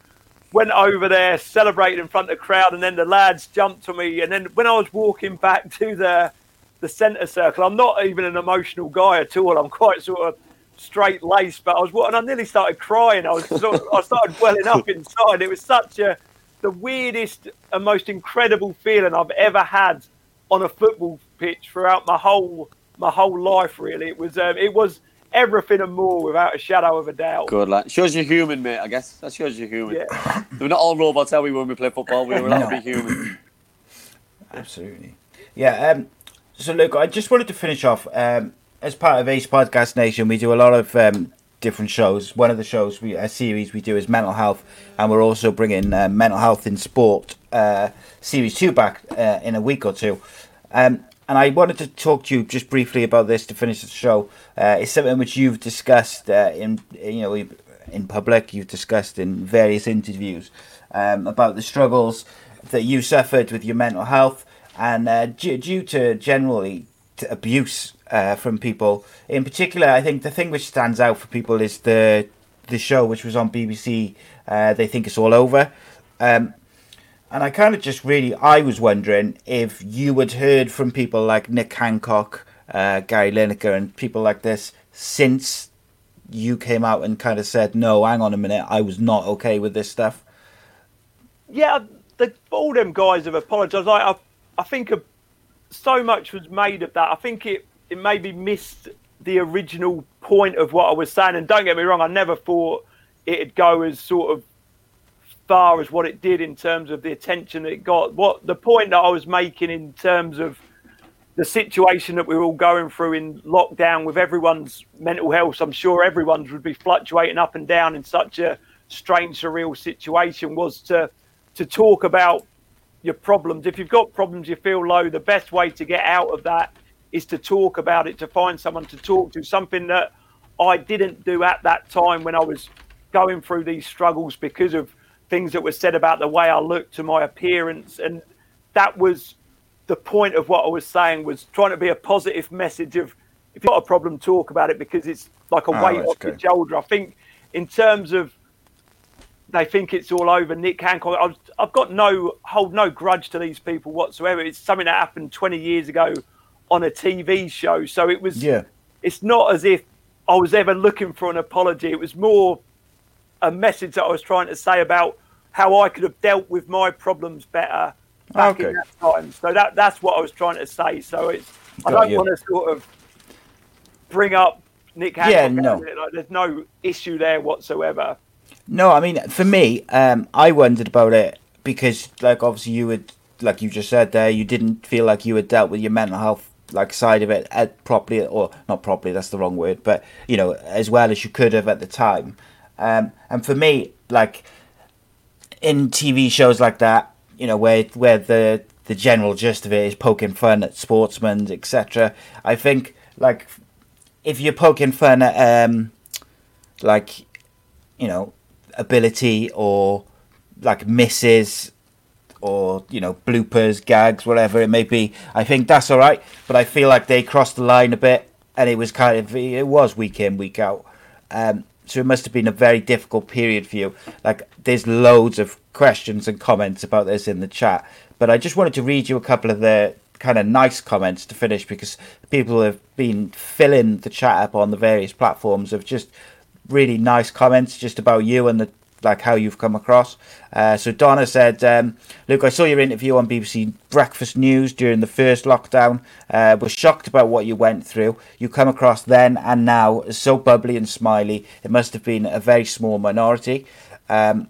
went over there, celebrated in front of the crowd, and then the lads jumped to me, and then when I was walking back [laughs] to the the centre circle, I'm not even an emotional guy at all. I'm quite sort of straight laced, but I was and I nearly started crying. I was sort of, I started welling up [laughs] inside. It was such a the weirdest and most incredible feeling I've ever had on a football pitch throughout my whole my whole life. Really, it was um, it was everything and more without a shadow of a doubt. Good lad. Shows you're human, mate. I guess that shows you're human. Yeah. [laughs] We're not all robots, are we? When we play football, we're allowed to be human. [clears throat] Absolutely. Yeah. Um, so, look, I just wanted to finish off. Um, as part of Ace Podcast Nation, we do a lot of um, different shows. One of the shows, we a series we do is mental health, and we're also bringing uh, mental health in sport uh, series two back uh, in a week or two. Um, and I wanted to talk to you just briefly about this to finish the show. Uh, it's something which you've discussed uh, in you know in public. You've discussed in various interviews um, about the struggles that you suffered with your mental health, and uh, due, due to generally abuse uh, from people. In particular, I think the thing which stands out for people is the the show which was on BBC. Uh, they think it's all over. Um, and I kind of just really, I was wondering if you had heard from people like Nick Hancock, uh, Gary Lineker, and people like this since you came out and kind of said, no, hang on a minute, I was not okay with this stuff. Yeah, the, all them guys have apologised. I, I, I think a, so much was made of that. I think it, it maybe missed the original point of what I was saying. And don't get me wrong, I never thought it'd go as sort of far as what it did in terms of the attention that it got. What the point that I was making in terms of the situation that we we're all going through in lockdown with everyone's mental health, I'm sure everyone's would be fluctuating up and down in such a strange, surreal situation was to to talk about your problems. If you've got problems, you feel low, the best way to get out of that is to talk about it, to find someone to talk to, something that I didn't do at that time when I was going through these struggles because of things that were said about the way I looked to my appearance. And that was the point of what I was saying was trying to be a positive message of if you've got a problem, talk about it because it's like a Oh, weight off good. your shoulder. I think in terms of they think it's all over. Nick Hancock, I've, I've got no hold no grudge to these people whatsoever. It's something that happened 20 years ago on a TV show, so it was. Yeah. It's not as if I was ever looking for an apology. It was more a message that I was trying to say about how I could have dealt with my problems better back Okay. in that time. So that that's what I was trying to say. So it's I Got don't you. want to sort of bring up Nick Hancock. Yeah, no. Like, there's no issue there whatsoever. No, I mean, for me, um, I wondered about it because, like, obviously, you would, like you just said there, you didn't feel like you had dealt with your mental health, like, side of it uh, properly, or not properly, that's the wrong word, but, you know, as well as you could have at the time. Um, and for me, like, in TV shows like that, you know, where where the the general gist of it is poking fun at sportsmen, etc. I think like if you're poking fun at um like you know ability or like misses or you know bloopers, gags, whatever it may be, I think that's all right. But I feel like they crossed the line a bit, and it was kind of it was week in week out. Um, so it must have been a very difficult period for you. Like there's loads of questions and comments about this in the chat, but I just wanted to read you a couple of the kind of nice comments to finish because people have been filling the chat up on the various platforms of just really nice comments just about you and the like how you've come across. Uh, so Donna said, um, "Luke, I saw your interview on BBC Breakfast News during the first lockdown. Uh, was shocked about what you went through. You come across then and now as so bubbly and smiley. It must have been a very small minority." Um,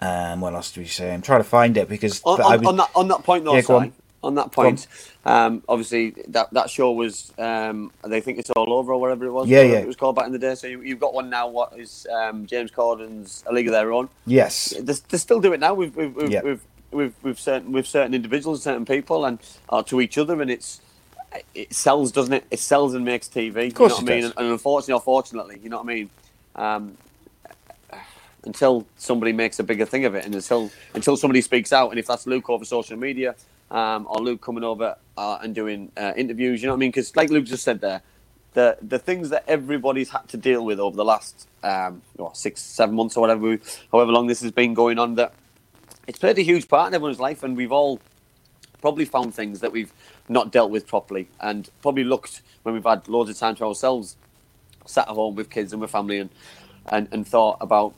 um, what else do we say? I'm trying to find it because on, was- on that on that point though, Yeah, on. That point, um, obviously that, that show was um, they think it's all over or whatever it was. Yeah, yeah. It was called back in the day. So you, you've got one now. What is um, James Corden's A League of Their Own? yes, They, they still do it now with with with, Yeah. with, with, with certain with certain individuals, certain people, and uh, to each other, and it's it sells, doesn't it? It sells and makes TV. Of course you know it what I mean? does. And, and unfortunately, or fortunately, you know what I mean. Um, until somebody makes a bigger thing of it, and until until somebody speaks out, and if that's Luke over social media, um, or Luke coming over uh, and doing uh, interviews, you know what I mean? Because like Luke just said there, the the things that everybody's had to deal with over the last um, six, seven months or whatever, however long this has been going on, that it's played a huge part in everyone's life, and we've all probably found things that we've not dealt with properly, and probably looked when we've had loads of time to ourselves, sat at home with kids and with family, and and, and thought about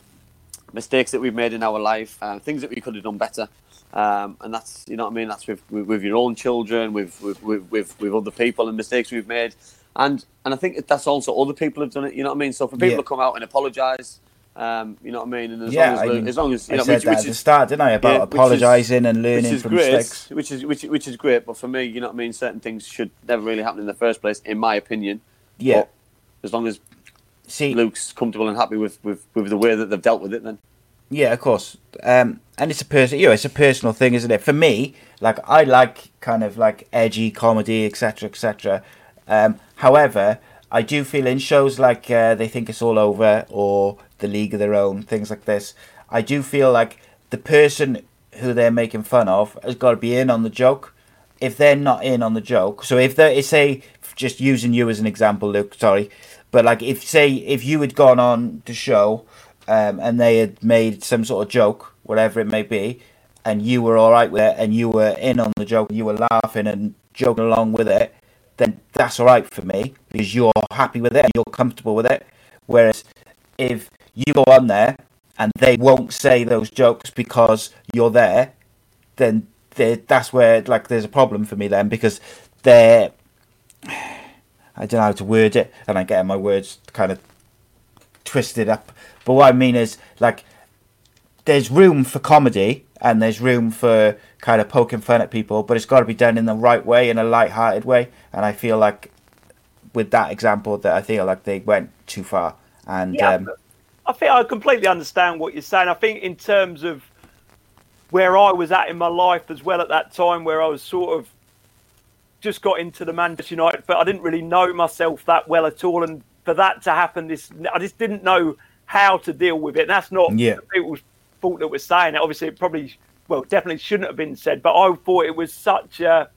mistakes that we've made in our life, uh, things that we could have done better. Um, and that's you know what I mean. That's with with, with your own children, with with, with with other people, and mistakes we've made. And and I think that's also other people have done it. You know what I mean. So for people Yeah. to come out and apologise, um, you know what I mean. And as yeah. long as, I mean, as long as you I know, said which, that which at the start, didn't I? About yeah, apologising and learning is from great, mistakes. which is which which is great. But for me, you know what I mean. Certain things should never really happen in the first place, in my opinion. Yeah. But as long as See, Luke's comfortable and happy with, with, with the way that they've dealt with it, then Yeah, of course. Um, and it's a person, you know, it's a personal thing, isn't it? For me, like I like kind of like edgy comedy, etc., etc. Um, however, I do feel in shows like uh, They Think It's All Over or The League of Their Own, things like this, I do feel like the person who they're making fun of has got to be in on the joke. If they're not in on the joke, so if they say, just using you as an example, Luke, sorry, but like if say if you had gone on the show um, and they had made some sort of joke, whatever it may be, and you were all right with it, and you were in on the joke, you were laughing and joking along with it, then that's all right for me because you're happy with it and you're comfortable with it. Whereas if you go on there and they won't say those jokes because you're there, then that's where like there's a problem for me then because they're [sighs] I don't know how to word it, and I get my words kind of twisted up. But what I mean is like there's room for comedy and there's room for kind of poking fun at people, but it's got to be done in the right way, in a light-hearted way. And I feel like with that example, that I feel like they went too far. And yeah, um, I think I completely understand what you're saying. I think in terms of where I was at in my life as well at that time, where I was sort of just got into the Manchester United, but I didn't really know myself that well at all. And for that to happen, this I just didn't know how to deal with it. And that's not yeah. people's fault that we're saying it. Obviously, it probably, well, definitely shouldn't have been said. But I thought it was such a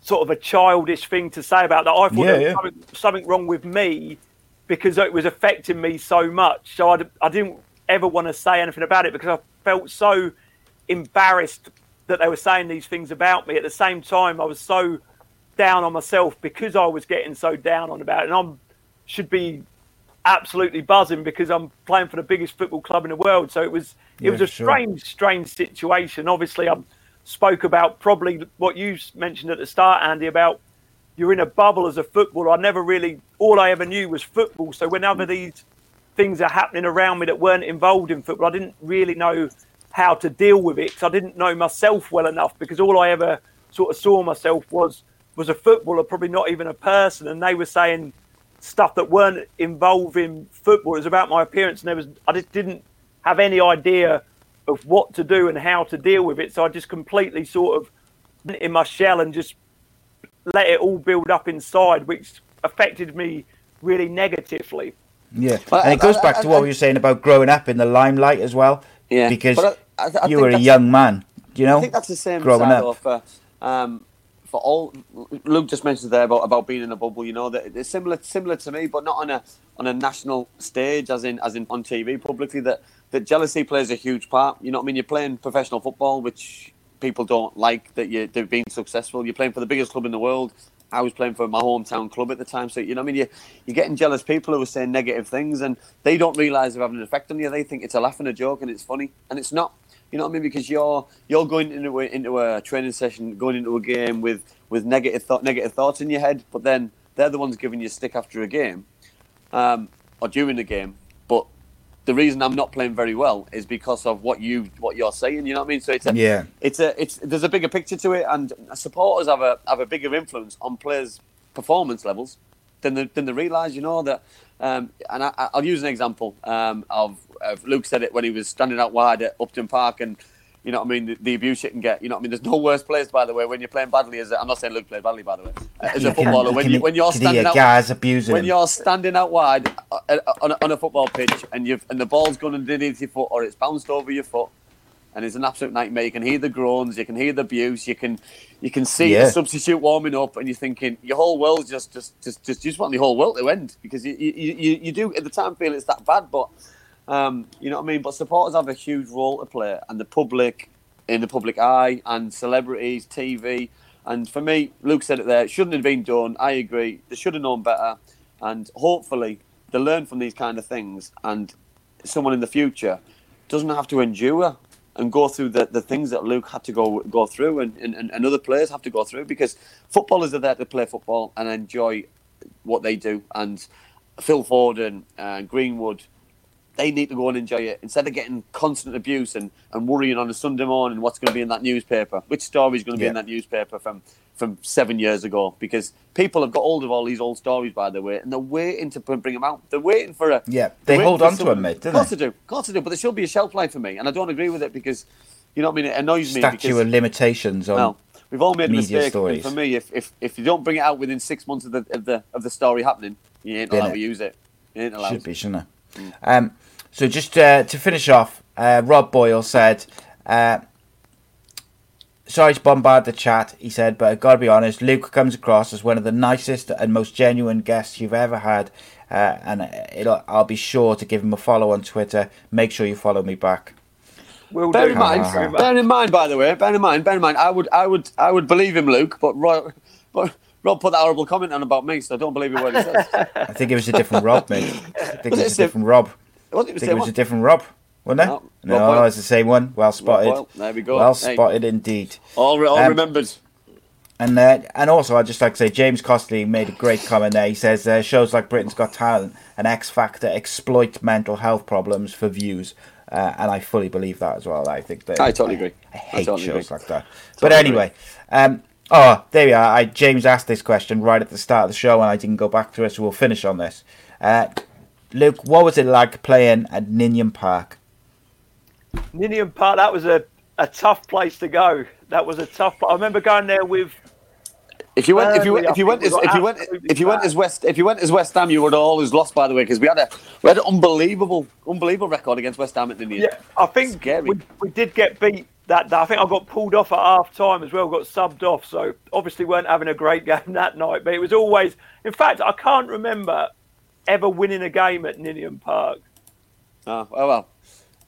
sort of a childish thing to say about that. I thought Yeah, there was yeah. something, something wrong with me because it was affecting me so much. So I, I didn't ever want to say anything about it because I felt so embarrassed that they were saying these things about me. At the same time, I was so down on myself because I was getting so down on about it. And I should be absolutely buzzing because I'm playing for the biggest football club in the world. So it was it Yeah, was a sure. strange, strange situation. Obviously, I spoke about probably what you mentioned at the start, Andy, about you're in a bubble as a footballer. I never really all I ever knew was football. So whenever mm. these things are happening around me that weren't involved in football, I didn't really know how to deal with it. I didn't know myself well enough because all I ever sort of saw myself was was a footballer, probably not even a person. And they were saying stuff that weren't involving football. It was about my appearance, and there was I just didn't have any idea of what to do and how to deal with it. So I just completely sort of went in my shell and just let it all build up inside, which affected me really negatively. Yeah, But and it goes back I- to what I- we were saying about growing up in the limelight as well. Yeah, because I- I- I you were a young man. You know, I think that's the same growing side up. though, for um, for all. Luke just mentioned there about, about being in a bubble. You know that it's similar similar to me, but not on a on a national stage, as in as in on TV publicly. That that jealousy plays a huge part. You know what I mean? You're playing professional football, which people don't like. That you they've been successful. You're playing for the biggest club in the world. I was playing for my hometown club at the time, so you know I mean. You you're getting jealous people who are saying negative things, and they don't realise they're having an effect on you. They think it's a laugh and a joke, and it's funny, and it's not. You know what I mean? Because you're you're going into a, into a training session, going into a game with with negative thought, negative thoughts in your head, but then they're the ones giving you a stick after a game, um, or during the game. But the reason I'm not playing very well is because of what you what you're saying. You know what I mean? So it's a, Yeah. it's a it's there's a bigger picture to it, and supporters have a have a bigger influence on players' performance levels than they, than they realise. You know that, um, and I, I'll use an example um, of, of Luke said it when he was standing out wide at Upton Park, and you know what I mean the, the abuse you can get. You know what I mean? There's no worse place, by the way, when you're playing badly. As a, I'm not saying Luke played badly, by the way, as a footballer. when you when you're standing out guys abusing when him. you're standing out wide uh, uh, on a, on a football pitch and you've and the ball's gone underneath your foot or it's bounced over your foot and it's an absolute nightmare. You can hear the groans, you can hear the abuse, you can you can see Yeah. the substitute warming up, and you're thinking your whole world's just just just just you just want the whole world to end because you you, you, you do at the time feel it's that bad, but um, you know what I mean. But supporters have a huge role to play, and the public in the public eye, and celebrities, TV. And for me, Luke said it there. It shouldn't have been done. I agree. They should have known better, and hopefully they learn from these kind of things. And someone in the future doesn't have to endure and go through the, the things that Luke had to go go through and, and, and other players have to go through because footballers are there to play football and enjoy what they do. And Phil Foden and Greenwood, they need to go and enjoy it instead of getting constant abuse and, and worrying on a Sunday morning what's going to be in that newspaper, which story is going to be in that newspaper from, from seven years ago. Because people have got hold of all these old stories, by the way, and they're waiting to bring them out. They're waiting for a Yeah, they hold on to them, mate, don't Of course they? they do. Of course they do. But there should be a shelf life for me, and I don't agree with it because you know what I mean. It annoys me. Because, of limitations on. well, we've all made a mistake. stories. And for me, if, if if you don't bring it out within six months of the of the of the story happening, you ain't allowed to use it. You ain't allowed. Should be, shouldn't it? Um, so just uh, to finish off, uh, Rob Boyle said, uh, "Sorry to bombard the chat," he said, "but I've gotta be honest, Luke comes across as one of the nicest and most genuine guests you've ever had, uh, and it'll, I'll be sure to give him a follow on Twitter. Make sure you follow me back." Will Bear do. in mind, Uh-huh. bear in mind, by the way, bear in mind, bear in mind, I would, I would, I would believe him, Luke, but Rob, [laughs] but Rob put that horrible comment on about me, so I don't believe a word he says. [laughs] I think it was a different Rob, mate. I think it was a different Rob. I think it was a different Rob, wasn't it? No, No, Boyle. it's the same one. Well spotted. There we go. Well Hey. spotted indeed. All, re- all Um, remembered. And uh, and also, I'd just like to say, James Costley made a great comment there. He says uh, shows like Britain's Got Talent and X Factor exploit mental health problems for views, uh, and I fully believe that as well. I think that I totally agree. I I hate totally shows agree. like that. but anyway, um, oh, there we are. I, James asked this question right at the start of the show, and I didn't go back to it, so we'll finish on this. Uh, Luke, what was it like playing at Ninian Park? Ninian Park, that was a, a tough place to go. That was a tough. I remember going there with. If you went, if you Burnley, went, if you I went, as, if you went, if you went battered. as West, if you went as West Ham, you would have always lost. By the way, because we had a we had an unbelievable, unbelievable record against West Ham at the Yeah, I think Scary. we, we did get beat that day. I think I got pulled off at half time as well, got subbed off. So obviously weren't having a great [laughs] game that night. But it was always, in fact, I can't remember ever winning a game at Ninian Park. Oh, oh well.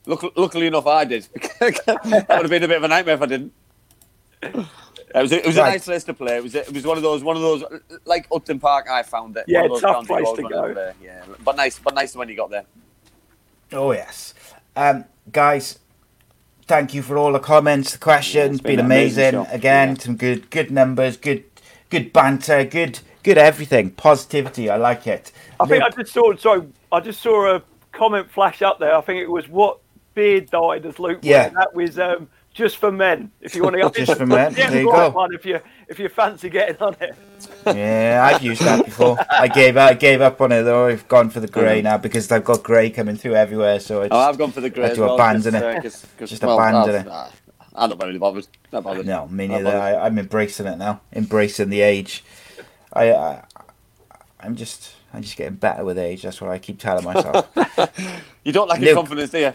Luck, luckily enough, I did. [laughs] that would have been a bit of a nightmare if I didn't. It was, a, it was Right. a nice place to play. It was, a, it was one of those, one of those, like Upton Park. I found it. Yeah, one of those tough place to go. Yeah, but nice, but nice when you got there. Oh yes, um, guys. Thank you for all the comments, the questions. it's been been, amazing amazing. Again, Yeah. some good, good numbers, good, good banter, good, good everything. Positivity. I like it. I think I just saw. Sorry, I just saw a comment flash up there. I think it was what beard died as Luke. Yeah. wore. that was um, just for men. If you want to, get Just for men, Yeah, there you go. One if you if you fancy getting on it. yeah, I've used that before. I gave I gave up on it though. I've gone for the grey now because I've got grey coming through everywhere. So it's Oh, I've gone for the grey I as do well. abandon just, it. uh, 'cause- 'cause- Just well, abandon I've- it. uh, I'm not really bothered. Not bothered. no, me neither. I, I'm embracing it now. Embracing the age. I, I I'm just I'm just getting better with age. That's what I keep telling myself. [laughs] You don't lack your confidence, do you?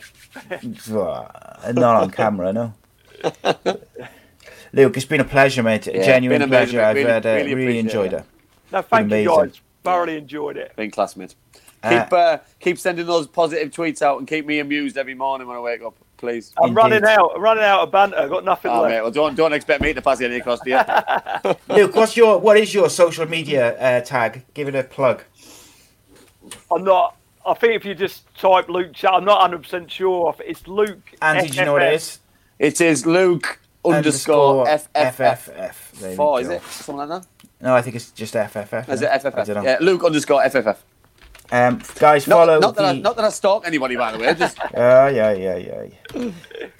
Uh, Not on camera, no. [laughs] Luke, it's been a pleasure, mate. A Yeah, genuine been amazing, pleasure. I've Really- had, uh, really really, enjoyed it. it. No, thank you amazing. guys. Thoroughly enjoyed it. Being classmates. Uh, Keep uh, keep sending those positive tweets out and keep me amused every morning when I wake up, please. I'm Indeed. running out. I'm running out of banter. I've got nothing Oh, left. mate, well, don't don't expect me to pass any across to you. [laughs] Luke, what's your what is your social media uh, tag? Give it a plug. I'm not. I think if you just type Luke Chat, I'm not 100 percent sure. It's Luke. Andy, do you know what it is? It is Luke underscore FFF FFF. There we four, is it something like that? No, I think it's just FFF. Is it FFF? Yeah, Luke underscore FFF. Um, guys, Not, follow not, that I, not that I stalk anybody, by the way. Just [laughs] Oh, yeah, yeah, yeah. yeah.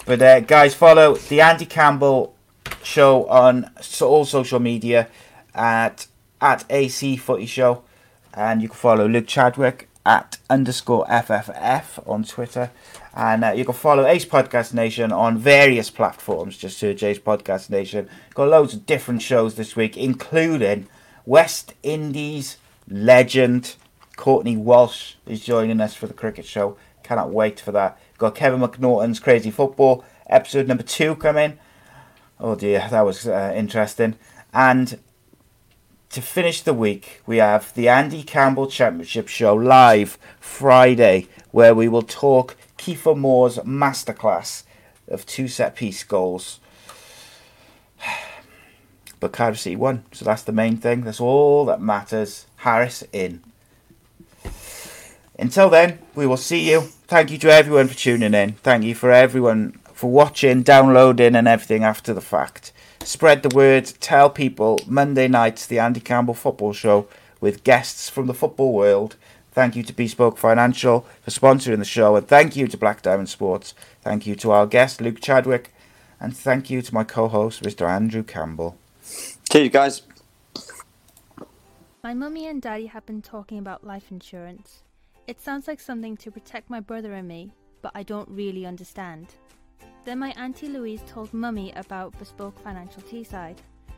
but uh, guys, follow the Andy Campbell show on all social media at at AC Footy Show, and you can follow Luke Chadwick at underscore FFF on Twitter, and uh, you can follow Ace Podcast Nation on various platforms. Just search Ace Podcast Nation. Got loads of different shows this week, including West Indies legend Courtney Walsh is joining us for the cricket show. Cannot wait for that. Got Kevin McNaughton's Crazy Football episode number two coming. Oh dear, that was uh, interesting. And to finish the week, we have the Andy Campbell Championship show live Friday, where we will talk Kieffer Moore's masterclass of two set piece goals. [sighs] But Cardiff won, so that's the main thing. That's all that matters. Harris in. Until then, we will see you. Thank you to everyone for tuning in. Thank you for everyone for watching, downloading, and everything after the fact. Spread the word. Tell people Monday nights the Andy Campbell Football Show with guests from the football world. Thank you to Bespoke Financial for sponsoring the show, and thank you to Black Diamond Sports. Thank you to our guest Luke Chadwick, and thank you to my co-host Mr. Andrew Campbell. cheers, guys. My mummy and daddy have been talking about life insurance. It sounds like something to protect my brother and me, but I don't really understand. Then my auntie Louise told mummy about Bespoke Financial Teesside.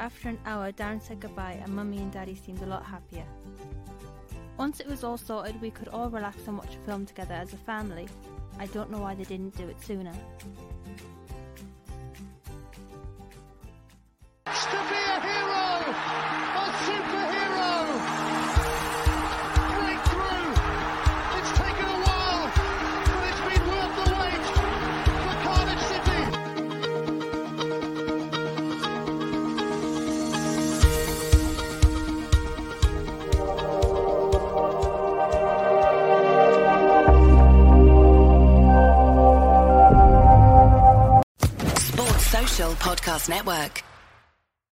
After an hour, Darren said goodbye, and mummy and daddy seemed a lot happier. Once it was all sorted, we could all relax and watch a film together as a family. I don't know why they didn't do it sooner. to be a hero, a superhero. Podcast Network.